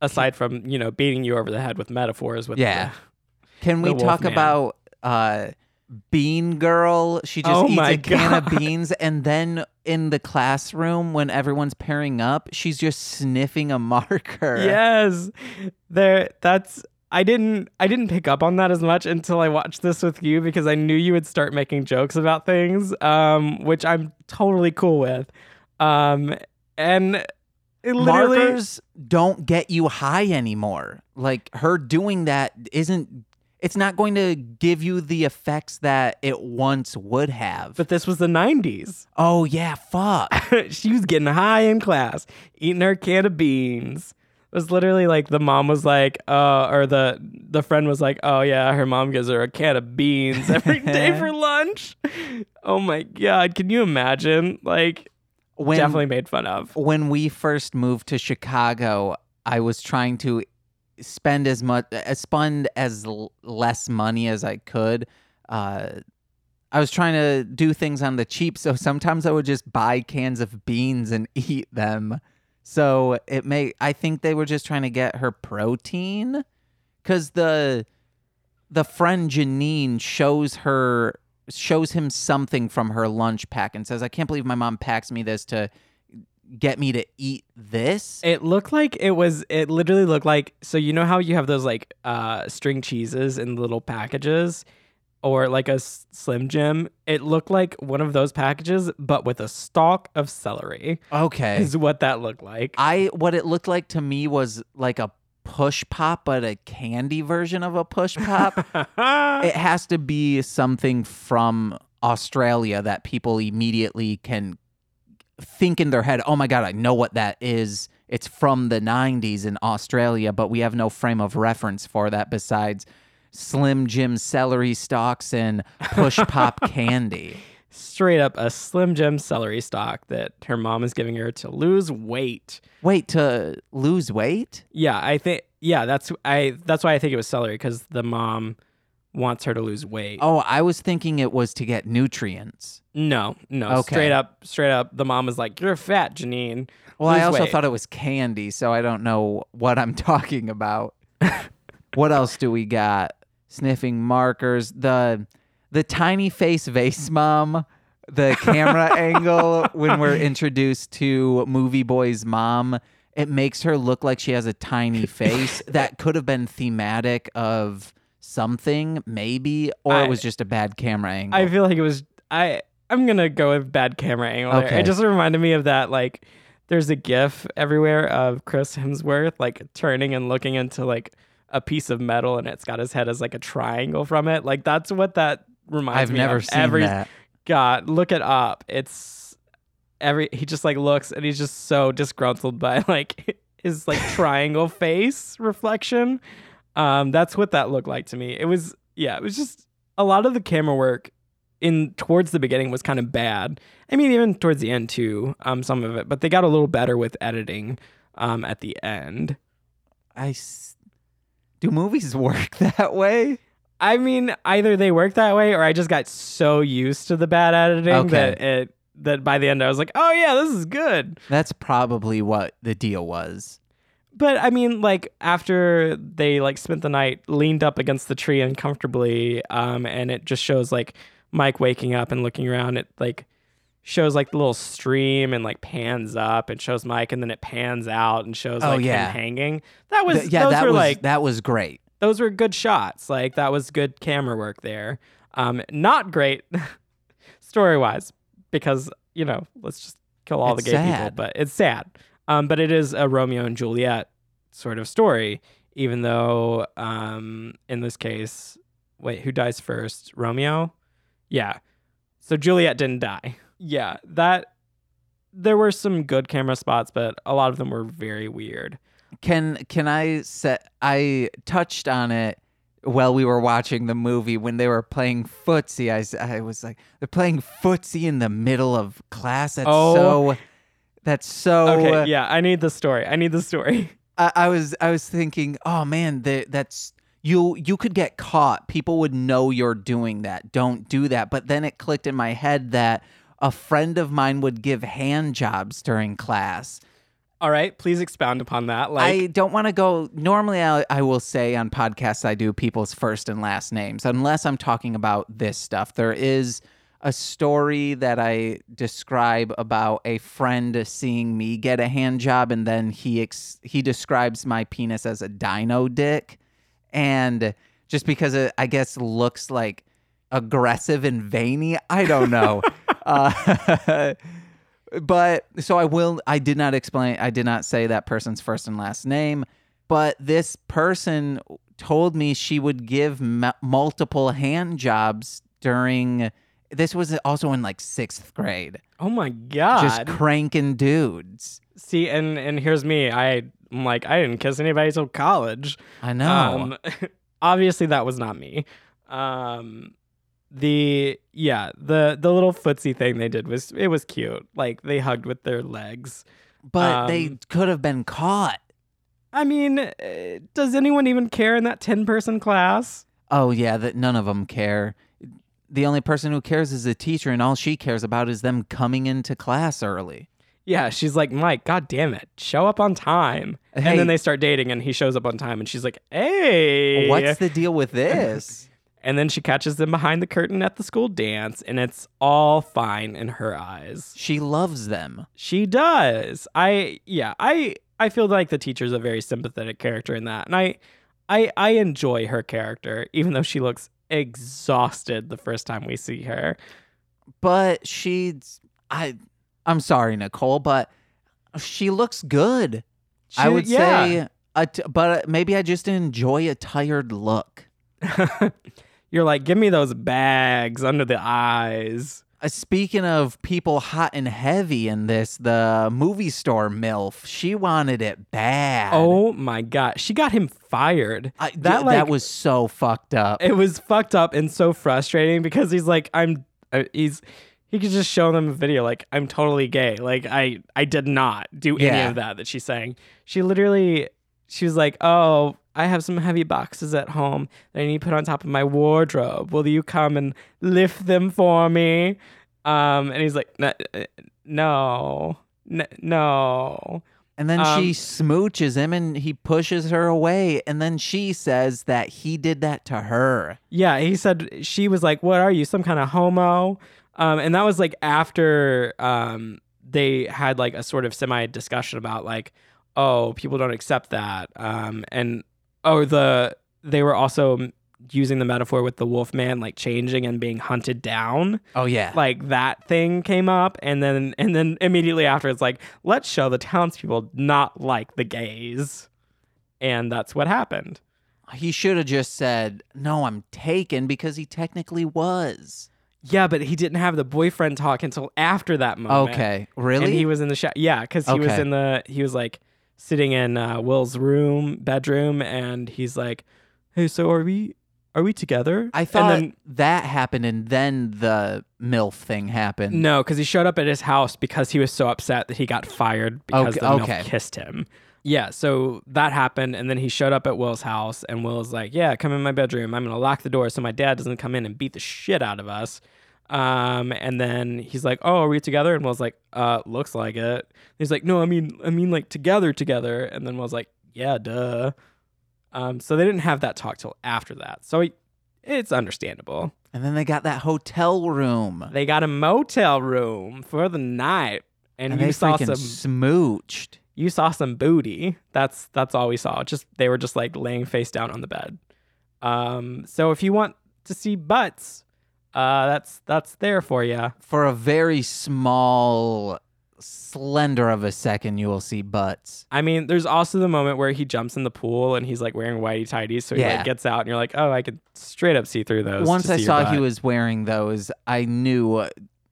Aside from you know beating you over the head with metaphors with Yeah. the- Can we talk Wolfman. about uh Bean Girl? She just Oh eats a can of beans and then in the classroom when everyone's pairing up, she's just sniffing a marker. Yes. There that's I didn't I didn't pick up on that as much until I watched this with you because I knew you would start making jokes about things um which I'm totally cool with. Um and it literally Markers don't get you high anymore. Like her doing that isn't it's not going to give you the effects that it once would have. but this was the 90s. oh yeah, fuck. she was getting high in class, eating her can of beans. It was literally like the mom was like, uh, or the the friend was like, oh yeah, her mom gives her a can of beans every day for lunch. Oh my god, can you imagine? Like, When definitely made fun of. when we first moved to Chicago, I was trying to spend as much, uh, spend as l- less money as I could. Uh, I was trying to do things on the cheap, so sometimes I would just buy cans of beans and eat them. So it may, I think they were just trying to get her protein, because the the friend Janine shows her shows him something from her lunch pack and says, "I can't believe my mom packs me this to." get me to eat this. It looked like it was. It literally looked like. So you know how you have those like uh, string cheeses in little packages, or like a Slim Jim. It looked like one of those packages, but with a stalk of celery. Okay. Is what that looked like. I what it looked like to me was like a push pop, but a candy version of a push pop. it has to be something from Australia that people immediately can think in their head, oh my God, I know what that is. It's from the 90s in Australia, but we have no frame of reference for that besides Slim Jim celery stalks and push pop candy. Straight up a Slim Jim celery stalk that her mom is giving her to lose weight. Wait, to lose weight? Yeah, I think. Yeah, that's I. That's why I think it was celery because the mom wants her to lose weight. Oh, I was thinking it was to get nutrients. No, no. Okay. Straight up, straight up. The mom is like, "You're fat, Janine." Well, I also weight. thought it was candy, so I don't know what I'm talking about. what else do we got? Sniffing markers, the the tiny face vase mom, the camera angle when we're introduced to movie boy's mom, it makes her look like she has a tiny face that could have been thematic of something maybe or I- it was just a bad camera angle. I feel like it was. I. I'm gonna go with bad camera angle. there. It just reminded me of that. Like, there's a GIF everywhere of Chris Hemsworth like turning and looking into like a piece of metal, and it's got his head as like a triangle from it. Like that's what that reminds me. I've me never of. seen Every that. God, look it up. It's every he just like looks and he's just so disgruntled by like his like triangle face reflection. Um that's what that looked like to me. It was yeah, it was just a lot of the camera work in towards the beginning was kind of bad. I mean even towards the end too, um some of it, but they got a little better with editing um at the end. I s- do movies work that way? I mean, either they work that way or I just got so used to the bad editing Okay. that it that by the end I was like, "Oh yeah, this is good." That's probably what the deal was. but I mean, like after they like spent the night leaned up against the tree uncomfortably, um, and it just shows like Mike waking up and looking around. It like shows like the little stream and like pans up and shows Mike, and then it pans out and shows Oh, like yeah. him hanging. That was Th- yeah, those that were was like that was great. those were good shots. Like that was good camera work there. Um, not great story wise because you know let's just kill all It's the gay people, but it's sad. Um, but it is a Romeo and Juliet sort of story, even though um, in this case, wait, who dies first? Romeo. Yeah. So Juliet didn't die. Yeah, that there were some good camera spots, but a lot of them were very weird. Can can I say I touched on it while we were watching the movie when they were playing footsie. I, I was like, they're playing footsie in the middle of class. That's Oh. so. That's so. Okay, yeah, I need the story. I need the story. I, I was I was thinking, oh man, the, that's you you could get caught. People would know you're doing that. Don't do that. But then it clicked in my head that a friend of mine would give hand jobs during class. All right, please expound upon that. Like, I don't want to go. Normally, I, I will say on podcasts I do people's first and last names, unless I'm talking about this stuff. There is a story that I describe about a friend seeing me get a hand job, and then he ex- he describes my penis as a dino dick, and just because it, I guess looks like aggressive and veiny, I don't know. uh, but so I will. I did not explain. I did not say that person's first and last name. But this person told me she would give m- multiple hand jobs during. This was also in like sixth grade. oh my god. Just cranking dudes. See, and and here's me. I I'm like I didn't kiss anybody till college. I know. Um, obviously that was not me. Um, the yeah the the little footsie thing they did was it was cute. Like they hugged with their legs. but they um, could have been caught. I mean, uh, does anyone even care in that ten person class? Oh yeah, that none of them care. The only person who cares is the teacher, and all she cares about is them coming into class early. Yeah, she's like, Mike, god damn it, show up on time. And then they start dating and he shows up on time and she's like, hey. What's the deal with this? And then she catches them behind the curtain at the school dance and it's all fine in her eyes. she loves them. She does. I yeah, I I feel like the teacher's a very sympathetic character in that. And I I I enjoy her character even though she looks exhausted the first time we see her. but she's I I'm sorry Nicole but she looks good. I would yeah. say a t- but maybe I just enjoy a tired look. You're like, give me those bags under the eyes. Uh, speaking of people hot and heavy in this, the movie store MILF, she wanted it bad. Oh my god, she got him fired. I, that, that, like- that was so fucked up. It was fucked up and so frustrating because he's like, I'm, uh, he's, he could just show them a video like I'm totally gay. Like I, I did not do any Yeah. of that that she's saying. She literally, she was like, oh, I have some heavy boxes at home that I need to put on top of my wardrobe. Will you come and lift them for me? Um, and he's like, "N- uh, no, no. And then she Um, smooches him and he pushes her away. And then she says that he did that to her. Yeah, he said she was like, "What are you, some kind of homo?" Um, and that was like after um, they had like a sort of semi discussion about like, oh, people don't accept that, um, and oh, the they were also using the metaphor with the wolf man like changing and being hunted down Oh, yeah. like that thing came up and then and then immediately after it's like let's show the townspeople not like the gays and that's what happened he should have just said, No, I'm taken because he technically was. Yeah, but he didn't have the boyfriend talk until after that moment. Okay. Really? And he was in the shower. Yeah, because he was in the he was like sitting in uh, Will's room bedroom, and he's like, "Hey, so are we are we together?" I thought And then, that happened and then the MILF thing happened. no, because he showed up at his house because he was so upset that he got fired because Okay- the MILF okay. kissed him. Yeah, so that happened, and then he showed up at Will's house, and Will's like, "Yeah, come in my bedroom. I'm gonna lock the door so my dad doesn't come in and beat the shit out of us." Um, and then he's like, "Oh, are we together?" And Will's like, "Uh, looks like it." He's like, "No, I mean, I mean, like together, together." And then Will's like, yeah, duh. Um, so they didn't have that talk till after that. So he, it's understandable. And then they got that hotel room. They got a motel room for the night, and, And you saw some smooched. you saw some booty. That's that's all we saw. Just they were just like laying face down on the bed. Um, so if you want to see butts, uh, that's that's there for you. For a very small, slender of a second, you will see butts. I mean, there's also the moment where he jumps in the pool and he's like wearing whitey tighties, so he Yeah. like gets out and you're like, oh, I could straight up see through those. Once I saw he was wearing those, I knew uh,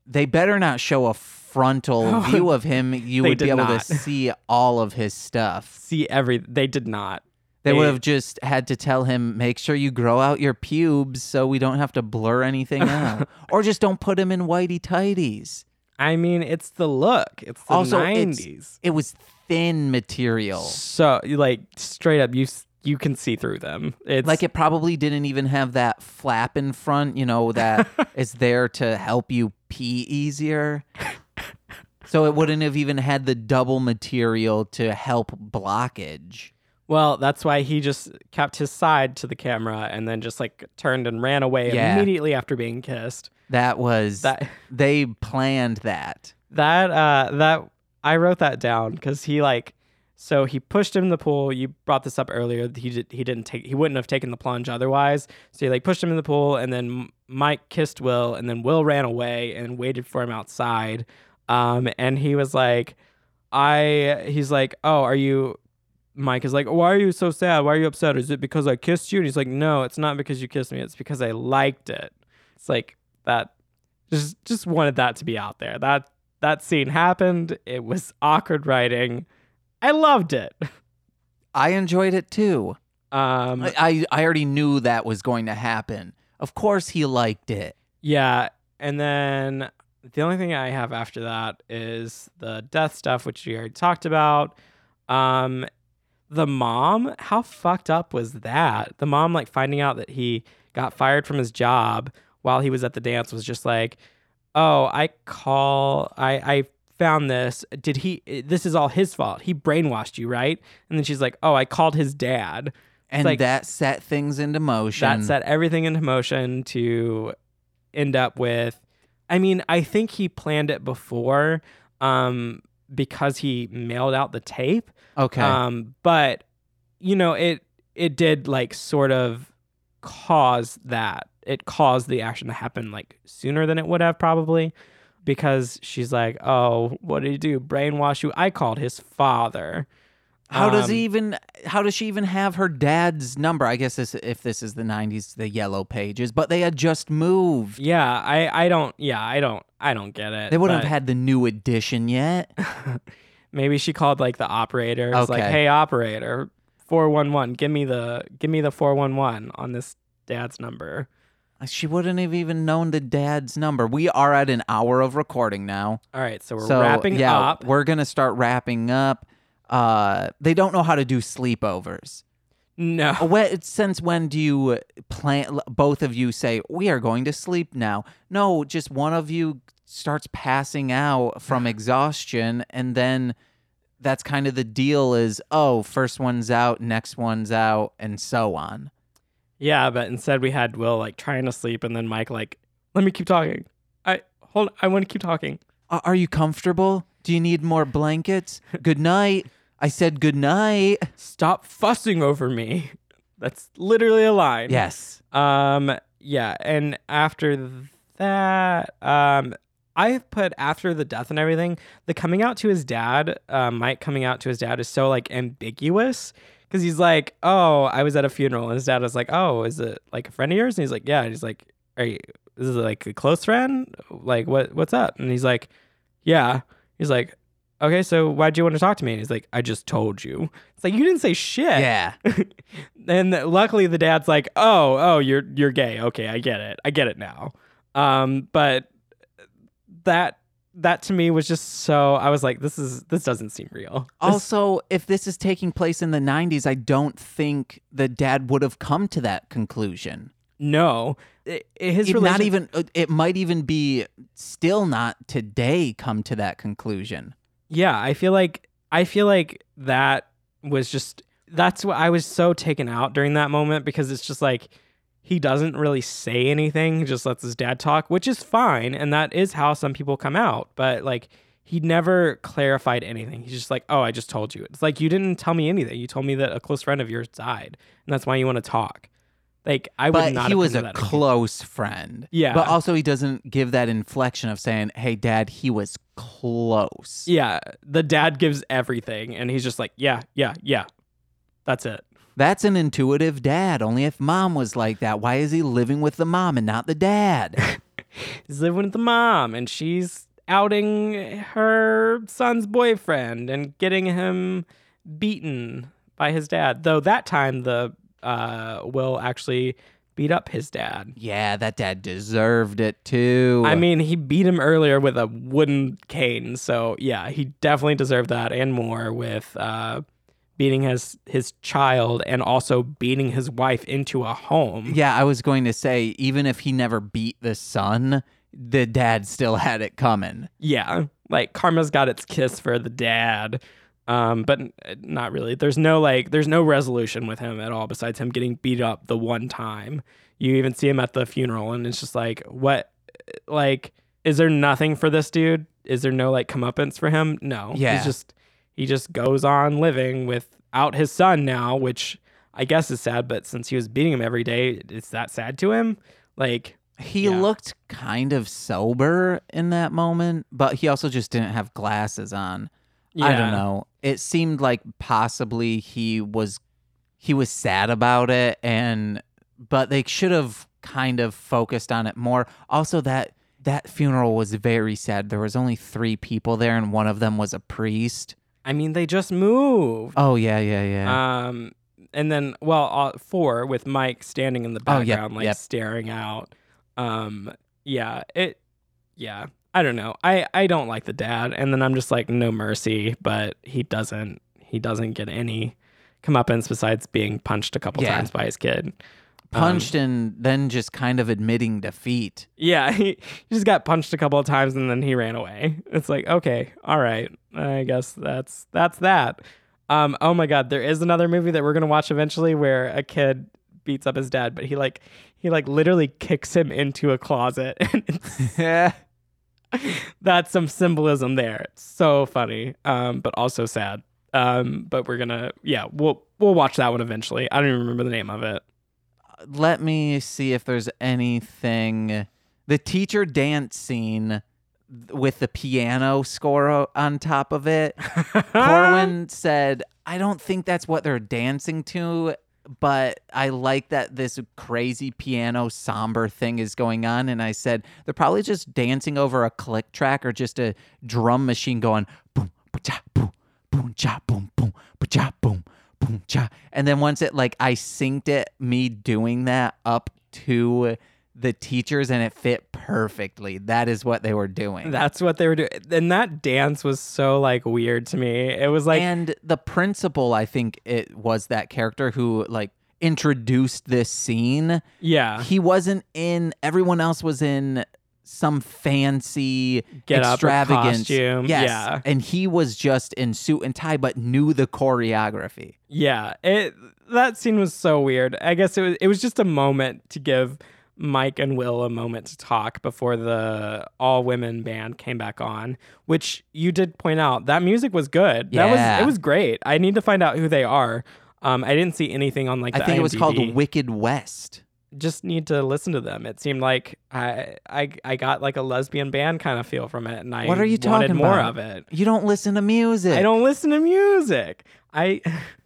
they better not show a frontal Oh, view of him. You would be able not. to see all of his stuff. see every. They did not. They would have just had to tell him, make sure you grow out your pubes so we don't have to blur anything out. or just don't put him in whitey tighties. I mean, it's the look. It's the Also, it's- 90s. It was thin material. So like straight up, you you can see through them. It's Like it probably didn't even have that flap in front, you know, that is there to help you pee easier. So it wouldn't have even had the double material to help blockage. Well, that's why he just kept his side to the camera and then just like turned and ran away Yeah. immediately after being kissed. That was That they planned that. that uh that I wrote that down because he like so he pushed him in the pool. You brought this up earlier. He did he didn't take he wouldn't have taken the plunge otherwise. So he like pushed him in the pool and then Mike kissed Will and then Will ran away and waited for him outside. Um and he was like I he's like, "Oh, are you Mike is like, "Why are you so sad? Why are you upset? Is it because I kissed you?" And he's like, "No, it's not because you kissed me. It's because I liked it." It's like that just just wanted that to be out there. That that scene happened. It was awkward writing. I loved it. I enjoyed it too. Um I, I I already knew that was going to happen. Of course he liked it. yeah, and then the only thing I have after that is the death stuff which we already talked about. Um the mom, how fucked up was that? The mom like finding out that he got fired from his job while he was at the dance was just like, "Oh, I call I I found this. Did he this is all his fault. He brainwashed you, right?" And then she's like, "Oh, I called his dad." And like- that set things into motion. That set everything into motion to end up with I mean, I think he planned it before um because he mailed out the tape. okay. Um, but you know, it it did like sort of cause that. It caused the action to happen like sooner than it would have probably. Because she's like, Oh, what did he do? Brainwash you? I called his father. How does Um, he even? How does she even have her dad's number? I guess this, if this is the '90s, the yellow pages, but they had just moved. Yeah, I, I don't yeah, I don't I don't get it. They wouldn't but have had the new edition yet. maybe she called like the operator. It's like, hey operator, four one one, give me the give me the four one one on this dad's number. She wouldn't have even known the dad's number. We are at an hour of recording now. All right, so we're so wrapping yeah, up. we're gonna start wrapping up. Uh, they don't know how to do sleepovers. No. When, since when do you plan? Both of you say we are going to sleep now. No, just one of you starts passing out from exhaustion, and then that's kind of the deal. Is oh, first one's out, next one's out, and so on. Yeah, but instead we had Will like trying to sleep, and then Mike like, let me keep talking. I hold. I want to keep talking. Are you comfortable? Do you need more blankets? Good night. I said good night. Stop fussing over me. That's literally a line. Yes. Um. Yeah, and after that, um, I put after the death and everything, the coming out to his dad, uh, Mike coming out to his dad is so like ambiguous because he's like, "Oh, I was at a funeral," and his dad was like, "Oh, is it like a friend of yours?" And he's like, "Yeah." And he's like, "Are you? Is it like a close friend? Like what? What's up?" And he's like, "Yeah." He's like, "Okay, so why'd you want to talk to me?" And he's like, "I just told you." It's like you didn't say shit. Yeah. and luckily the dad's like, "Oh, oh, you're you're gay. Okay, I get it. I get it now." Um, but that that to me was just so I was like, "This is this doesn't seem real." Also, if this is taking place in the 90s, I don't think the dad would have come to that conclusion. no, I- I- his It not even it might even be still not today come to that conclusion. Yeah, I feel like I feel like that was just that's what I was so taken out during that moment because it's just like he doesn't really say anything, he just lets his dad talk, which is fine, and that is how some people come out. But like he never clarified anything. He's just like, "Oh, I just told you." It's like you didn't tell me anything. You told me that a close friend of yours died, and that's why you want to talk. Like I would But not. he was a close friend. Yeah. But also, he doesn't give that inflection of saying, "Hey, Dad, he was close." Yeah, the dad gives everything, and he's just like, "Yeah, yeah, yeah." That's it. That's an intuitive dad. Only if mom was like that, why is he living with the mom and not the dad? He's living with the mom, and she's outing her son's boyfriend and getting him beaten by his dad. Though that time, the uh, Will actually beat up his dad. yeah, that dad deserved it too. I mean, he beat him earlier with a wooden cane, so yeah, he definitely deserved that and more with uh, beating his his child and also beating his wife into a home. yeah, I was going to say, even if he never beat the son, the dad still had it coming. Yeah, like karma's got its kiss for the dad. Um, but not really. There's no like, there's no resolution with him at all besides him getting beat up the one time. You even see him at the funeral, and it's just like, what? Like, is there nothing for this dude? Is there no like comeuppance for him? No. Yeah. He's just he just goes on living without his son now, which I guess is sad. But since he was beating him every day, is that sad to him? Like, He Yeah. looked kind of sober in that moment, but he also just didn't have glasses on. I don't know. It seemed like possibly he was he was sad about it and but they should have kind of focused on it more. Also that that funeral was very sad. There was only 3 people there and one of them was a priest. I mean, they just moved. Oh yeah, yeah, yeah. Um, and then well, uh, four with Mike standing in the Oh, yep, background, like yep. staring out. Um, yeah, it, yeah, I don't know. I I don't like the dad, and then I'm just like no mercy, but he doesn't he doesn't get any comeuppance besides being punched a couple Yeah. times by his kid. Um, Punched and then just kind of admitting defeat. Yeah, he, he just got punched a couple of times and then he ran away. It's like, okay, all right. I guess that's that's that. Um oh my god, there is another movie that we're going to watch eventually where a kid beats up his dad, but he like he like literally kicks him into a closet and it's, Yeah. that's some symbolism there. It's so funny. Um but also sad. Um but we're going to yeah, we'll we'll watch that one eventually. I don't even remember the name of it. let me see if there's anything. The teacher dance scene with the piano score on top of it. Corwin said, I don't think that's what they're dancing to, but I like that this crazy piano somber thing is going on. And I said, they're probably just dancing over a click track or just a drum machine going boom, cha, boom, boom, cha, boom, boom, cha, boom, boom, cha. And then once it, like, I synced it, me doing that up to the teachers and it fit perfectly. That is what they were doing. That's what they were doing. And that dance was so like weird to me. It was like and the principal, I think it was that character who like introduced this scene. yeah. He wasn't in. Everyone else was in some fancy Get up extravagant costume, Yes, yeah. and he was just in suit and tie, but knew the choreography. Yeah, it that scene was so weird. I guess it was it was just a moment to give Mike and Will a moment to talk before the all women band came back on, which you did point out that music was good. That Yeah. was it was great. I need to find out who they are. Um, I didn't see anything on like I think it was called Wicked West. Just need to listen to them. It seemed like I I I got like a lesbian band kind of feel from it, and I What are you wanted talking more about? of it. You don't listen to music. I don't listen to music. I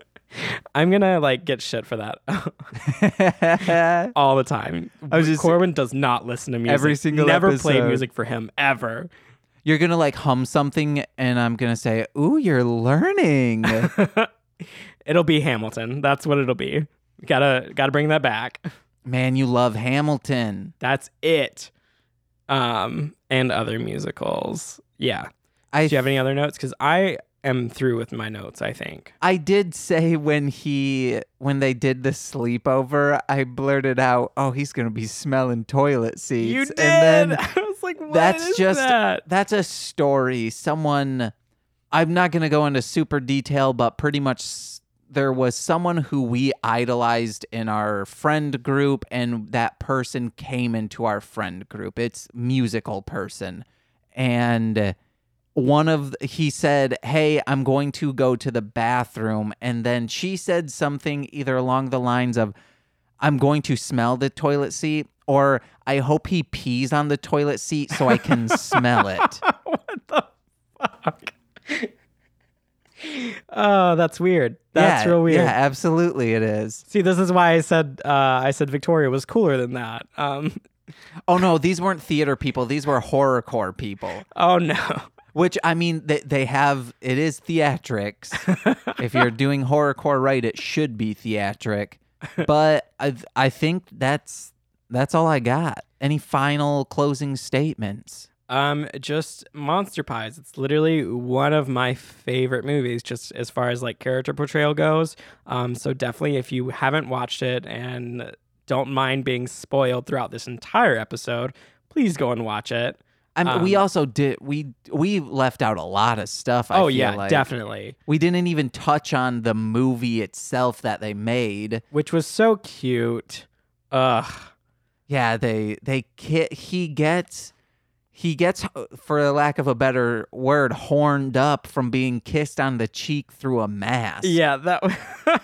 I'm gonna like get shit for that all the time. I was just- Corwin does not listen to music. Every single never played episode. music for him ever. You're gonna like hum something, and I'm gonna say, "Ooh, you're learning." It'll be Hamilton. That's what it'll be. Gotta gotta bring that back. Man, you love Hamilton. That's it. Um, and other musicals. Yeah. I Do you have any other notes? Because I am through with my notes. I think. I did say when he when they did the sleepover, I blurted out, "Oh, he's gonna be smelling toilet seats." You did. And then I was like, what that's is just that? that's a story. Someone, I'm not gonna go into super detail, but pretty much there was someone who we idolized in our friend group, and that person came into our friend group. It's musical person, and one of he said, "Hey, I'm going to go to the bathroom," and then she said something either along the lines of, "I'm going to smell the toilet seat." Or I hope he pees on the toilet seat so I can smell it. what the fuck? oh, that's weird. That's yeah, real weird. Yeah, absolutely it is. See, this is why I said uh, I said Victoria was cooler than that. Um, oh no, these weren't theater people. These were horrorcore people. Oh no. Which I mean, they they have it is theatrics. if you're doing horrorcore right, it should be theatric. But I I think that's that's all I got. Any final closing statements? Um, just Monster Pies. It's literally one of my favorite movies, just as far as like character portrayal goes. Um, so definitely, if you haven't watched it and don't mind being spoiled throughout this entire episode, please go and watch it. I mean, um, we also did we we left out a lot of stuff. I oh yeah, like. definitely. We didn't even touch on the movie itself that they made, which was so cute. Ugh. Yeah, they they he gets he gets, for lack of a better word, horned up from being kissed on the cheek through a mask. Yeah, that.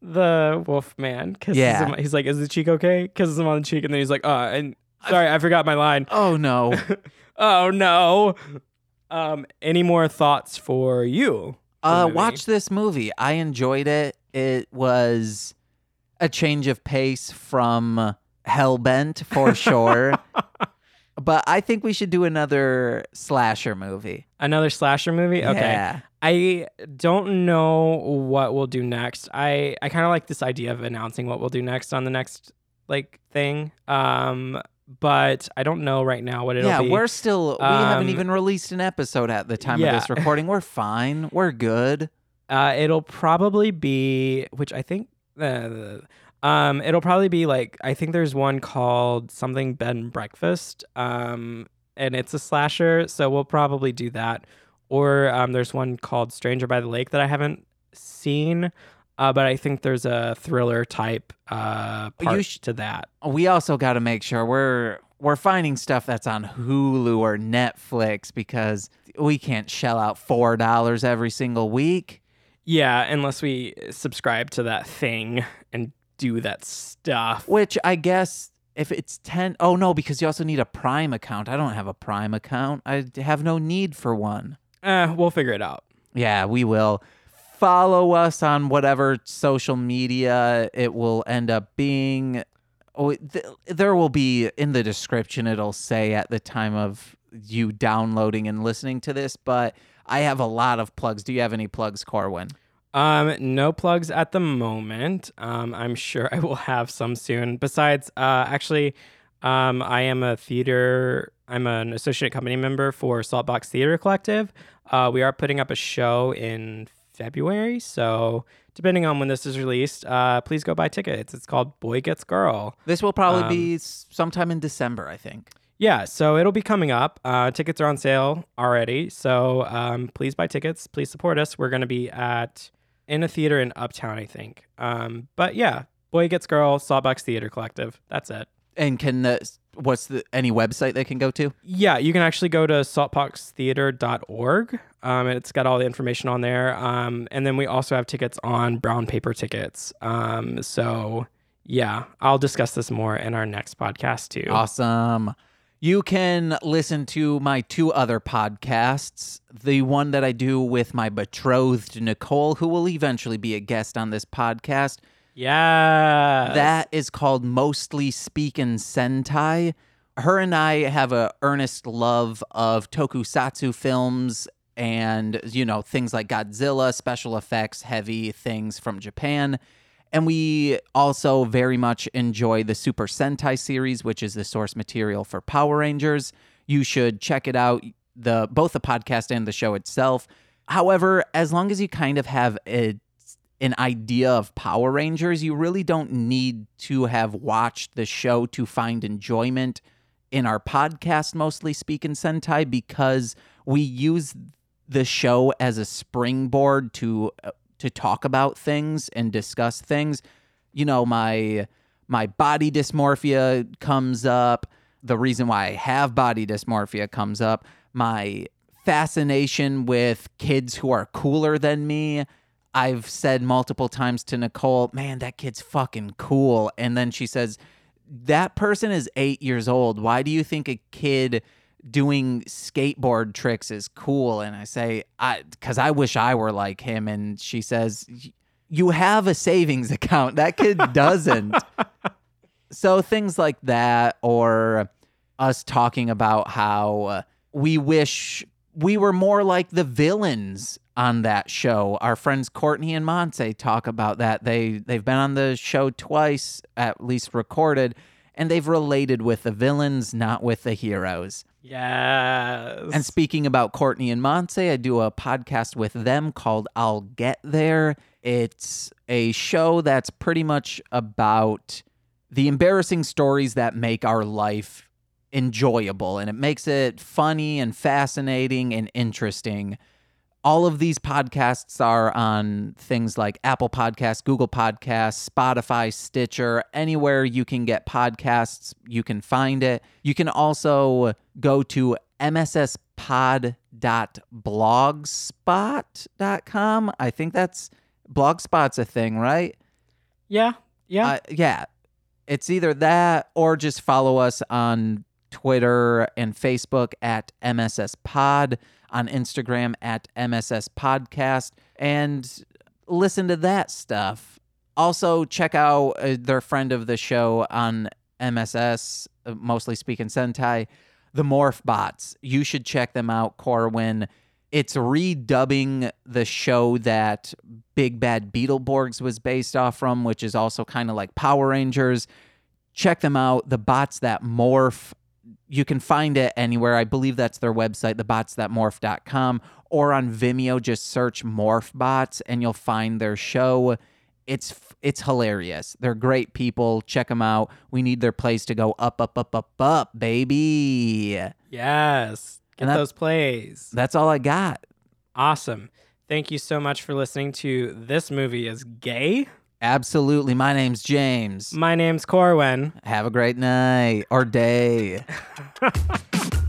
the wolf man kisses yeah. him. He's like, "Is the cheek okay?" Kisses him on the cheek, and then he's like, "Oh, and sorry, I forgot my line." Oh no! oh no! Um, any more thoughts for you? Uh, watch this movie. I enjoyed it. It was a change of pace from Hellbent for sure. but I think we should do another slasher movie. Another slasher movie? Okay. Yeah. I don't know what we'll do next. I I kind of like this idea of announcing what we'll do next on the next like thing. Um but I don't know right now what it'll yeah, be. we're still we Um, haven't even released an episode at the time yeah. of this recording. We're fine. We're good. Uh it'll probably be which I think uh, um, it'll probably be like I think there's one called something bed and breakfast. Um, and it's a slasher, so we'll probably do that. Or um, there's one called Stranger by the Lake that I haven't seen. Uh, but I think there's a thriller type uh, part sh- to that. We also got to make sure we're we're finding stuff that's on Hulu or Netflix because we can't shell out four dollars every single week. Yeah, unless we subscribe to that thing and do that stuff. Which I guess if it's 10 oh no because you also need a prime account i don't have a prime account i have no need for one Eh, we'll figure it out. yeah we will follow us on whatever social media it will end up being oh, th- there will be in the description it'll say at the time of you downloading and listening to this but i have a lot of plugs do you have any plugs corwin Um, no plugs at the moment. Um, I'm sure I will have some soon. Besides, uh, actually, um, I am a theater. I'm an associate company member for Saltbox Theater Collective. Uh, we are putting up a show in February, so depending on when this is released, uh, please go buy tickets. It's called Boy Gets Girl. this will probably Um, be sometime in december i think Yeah, so it'll be coming up. Uh, tickets are on sale already, so um, please buy tickets. Please support us. We're going to be at in a theater in Uptown, I think. Um, but yeah, Boy Gets Girl, Saltbox Theater Collective. That's it. and can the what's the any website they can go to Yeah, you can actually go to saltboxtheater.org. Um, and it's got all the information on there. Um, and then we also have tickets on brown paper tickets. Um, so yeah, I'll discuss this more in our next podcast too. Awesome. You can listen to my two other podcasts. The one that I do with my betrothed Nicole, who will eventually be a guest on this podcast. Yeah. That is called Mostly Speakin' Sentai. Her and I have a earnest love of tokusatsu films and, you know, things like Godzilla, special effects, heavy things from Japan. And we also very much enjoy the Super Sentai series, which is the source material for Power Rangers. You should check it out, the both the podcast and the show itself. However, as long as you kind of have a an idea of Power Rangers, you really don't need to have watched the show to find enjoyment in our podcast, mostly speaking Sentai, because we use the show as a springboard to uh, to talk about things and discuss things. You know, my my body dysmorphia comes up. The reason why I have body dysmorphia comes up. My fascination with kids who are cooler than me. I've said multiple times to Nicole, man, that kid's fucking cool. And then she says, that person is eight years old. Why do you think a kid doing skateboard tricks is cool? And I say, I, because I wish I were like him. And she says, you have a savings account. That kid doesn't. so things like that, or us talking about how uh, we wish we were more like the villains on that show. Our friends Courtney and Monse talk about that. They they've been on the show twice, at least recorded, and they've related with the villains, not with the heroes. Yes. And speaking about Courtney and Monse, I do a podcast with them called I'll Get There. It's a show that's pretty much about the embarrassing stories that make our life enjoyable and it makes it funny and fascinating and interesting. All of these podcasts are on things like Apple Podcasts, Google Podcasts, Spotify, Stitcher, anywhere you can get podcasts, you can find it. You can also go to msspod.blogspot.com. I think that's Blogspot's a thing, right? Yeah. Yeah. Uh, yeah. It's either that or just follow us on Twitter and Facebook at MSS Pod, on Instagram at MSS Podcast, and listen to that stuff. Also, check out uh, their friend of the show on MSS, uh, mostly speaking Sentai, the Morph Bots. You should check them out, Corwin. It's redubbing the show that Big Bad Beetleborgs was based off from, which is also kind of like Power Rangers. Check them out. The bots that morph you can find it anywhere. I believe that's their website, thebotsthatmorph.com, or on Vimeo. Just search Morph Bots and you'll find their show. It's it's hilarious. They're great people. Check them out. We need their plays to go up, up, up, up, up, baby. Yes. Get that- those plays. That's all I got. Awesome. Thank you so much for listening to This Movie is Gay. Absolutely. My name's James. My name's Corwin. Have a great night or day.